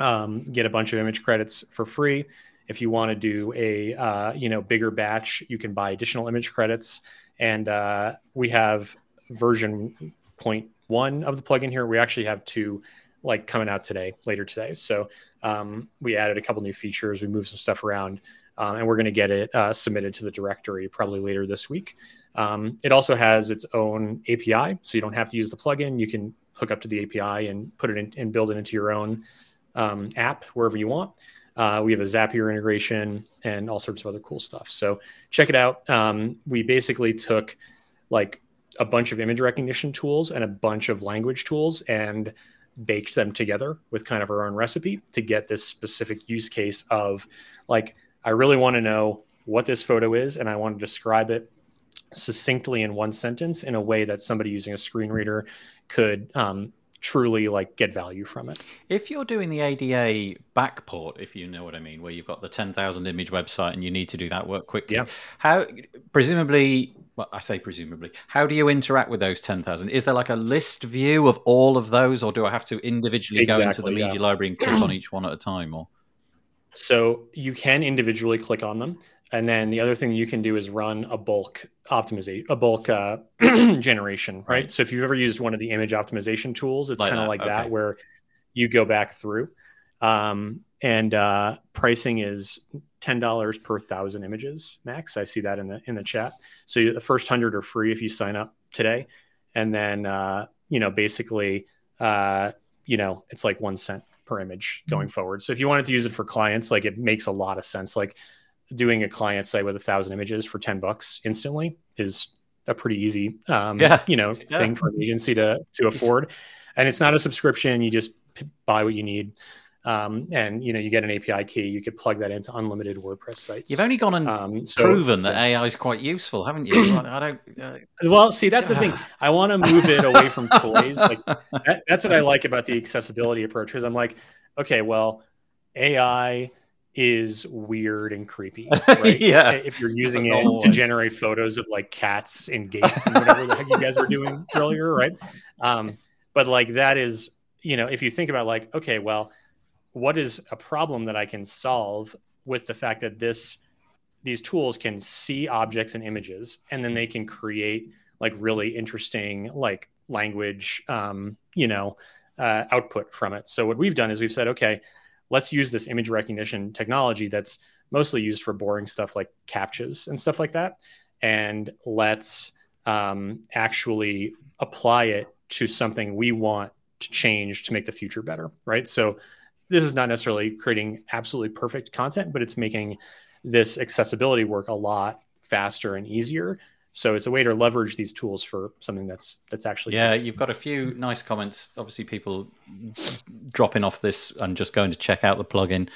um, get a bunch of image credits for free. If you want to do a, uh, you know, bigger batch, you can buy additional image credits. And uh, we have version point one of the plugin here. We actually have two like coming out today, later today. So um, we added a couple new features. We moved some stuff around, um, and we're going to get it uh, submitted to the directory probably later this week. Um, it also has its own API, so you don't have to use the plugin. You can hook up to the API and put it in and build it into your own um, app wherever you want. Uh, we have a Zapier integration and all sorts of other cool stuff. So check it out. Um, we basically took like a bunch of image recognition tools and a bunch of language tools and baked them together with kind of our own recipe to get this specific use case of like, I really want to know what this photo is and I want to describe it succinctly in one sentence in a way that somebody using a screen reader could um, truly like get value from it. If you're doing the ADA backport, if you know what I mean, where you've got the 10,000 image website and you need to do that work quickly, Yeah. how presumably, well, I say presumably, how do you interact with those 10,000? Is there like a list view of all of those, or do I have to individually go into the Exactly, yeah. media library and click on (clears throat) each one at a time? Or So you can individually click on them. And then the other thing you can do is run a bulk optimization, a bulk uh, (clears throat) generation, right? Right. So if you've ever used one of the image optimization tools, it's Like kind of like that, where you go back through. Um, and uh, pricing is ten dollars per thousand images max. I see that in the in the chat. So you, the first hundred are free if you sign up today, and then uh, you know basically uh, you know it's like one cent per image going forward. So if you wanted to use it for clients, like it makes a lot of sense. Like doing a client site with a thousand images for 10 bucks instantly is a pretty easy um, Yeah. you know Yeah. thing for an agency to to afford and it's not a subscription you just buy what you need um, and you know you get an api key you could plug that into unlimited wordpress sites you've only gone and um, so- proven that AI is quite useful, haven't you? I don't. Uh, well see that's the thing (laughs) i want to move it away from toys like that, that's what I (laughs) like about the accessibility approach because I'm like, okay, well, AI is weird and creepy, (laughs) right? Yeah. If you're using it to generate photos of like cats in gates and whatever the heck you guys were (laughs) doing earlier, right? Um, but like that is, you know, if you think about like, okay, well, what is a problem that I can solve with the fact that this these tools can see objects and images and then they can create like really interesting like language um, you know uh, output from it so what we've done is we've said okay let's use this image recognition technology that's mostly used for boring stuff like captchas and stuff like that. And let's um, actually apply it to something we want to change to make the future better right? So this is not necessarily creating absolutely perfect content but it's making this accessibility work a lot faster and easier so it's a way to leverage these tools for something that's that's actually Yeah, you've got a few nice comments. Obviously, people dropping off this and just going to check out the plugin.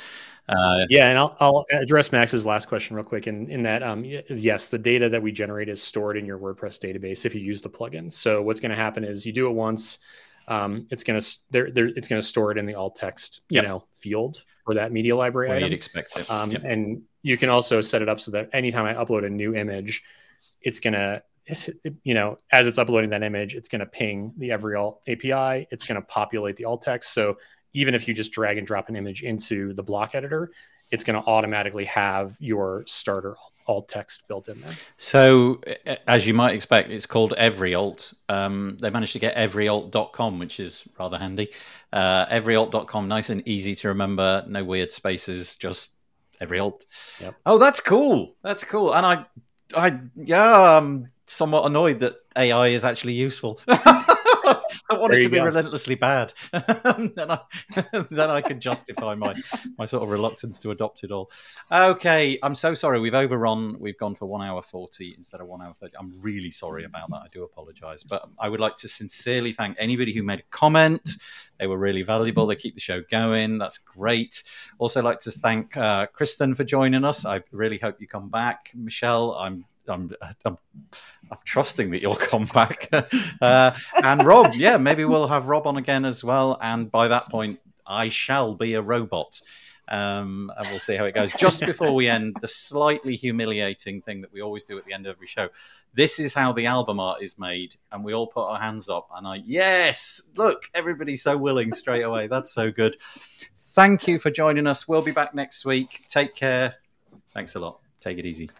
Uh, Yeah, and I'll, I'll address Max's last question real quick. In, in that, um, yes, the data that we generate is stored in your WordPress database if you use the plugin. So what's going to happen is you do it once, um, it's going to there, there, it's going to store it in the alt text, you Yep. know, field for that media library item. you'd expect it. Um, Yep. And you can also set it up so that anytime I upload a new image, it's going to, you know, as it's uploading that image, it's going to ping the Every Alt API. It's going to populate the alt text. So even if you just drag and drop an image into the block editor, it's going to automatically have your starter alt text built in there. So, as you might expect, it's called Every Alt. Um, they managed to get everyalt.com, which is rather handy. Uh, everyalt.com, nice and easy to remember. No weird spaces, just Every Alt. Yep. Oh, that's cool. That's cool. And I, I, yeah, I'm somewhat annoyed that AI is actually useful. (laughs) I want There it to be go. relentlessly bad. (laughs) then I, (laughs) then I can justify my my sort of reluctance to adopt it all. Okay, I'm so sorry. We've overrun. We've gone for one hour forty instead of one hour thirty. I'm really sorry about that. I do apologise, but I would like to sincerely thank anybody who made a comment. They were really valuable. They keep the show going. That's great. Also, like to thank uh, Kristen for joining us. I really hope you come back, Michelle. I'm. I'm, I'm, I'm trusting that you'll come back. (laughs) uh, and Rob, yeah, maybe we'll have Rob on again as well. And by that point, I shall be a robot. Um, and we'll see how it goes. Just (laughs) before we end, the slightly humiliating thing that we always do at the end of every show. This is how the album art is made, and we all put our hands up. And I, yes, look, everybody's so willing straight away. That's so good. Thank you for joining us. We'll be back next week. Take care. Thanks a lot. Take it easy.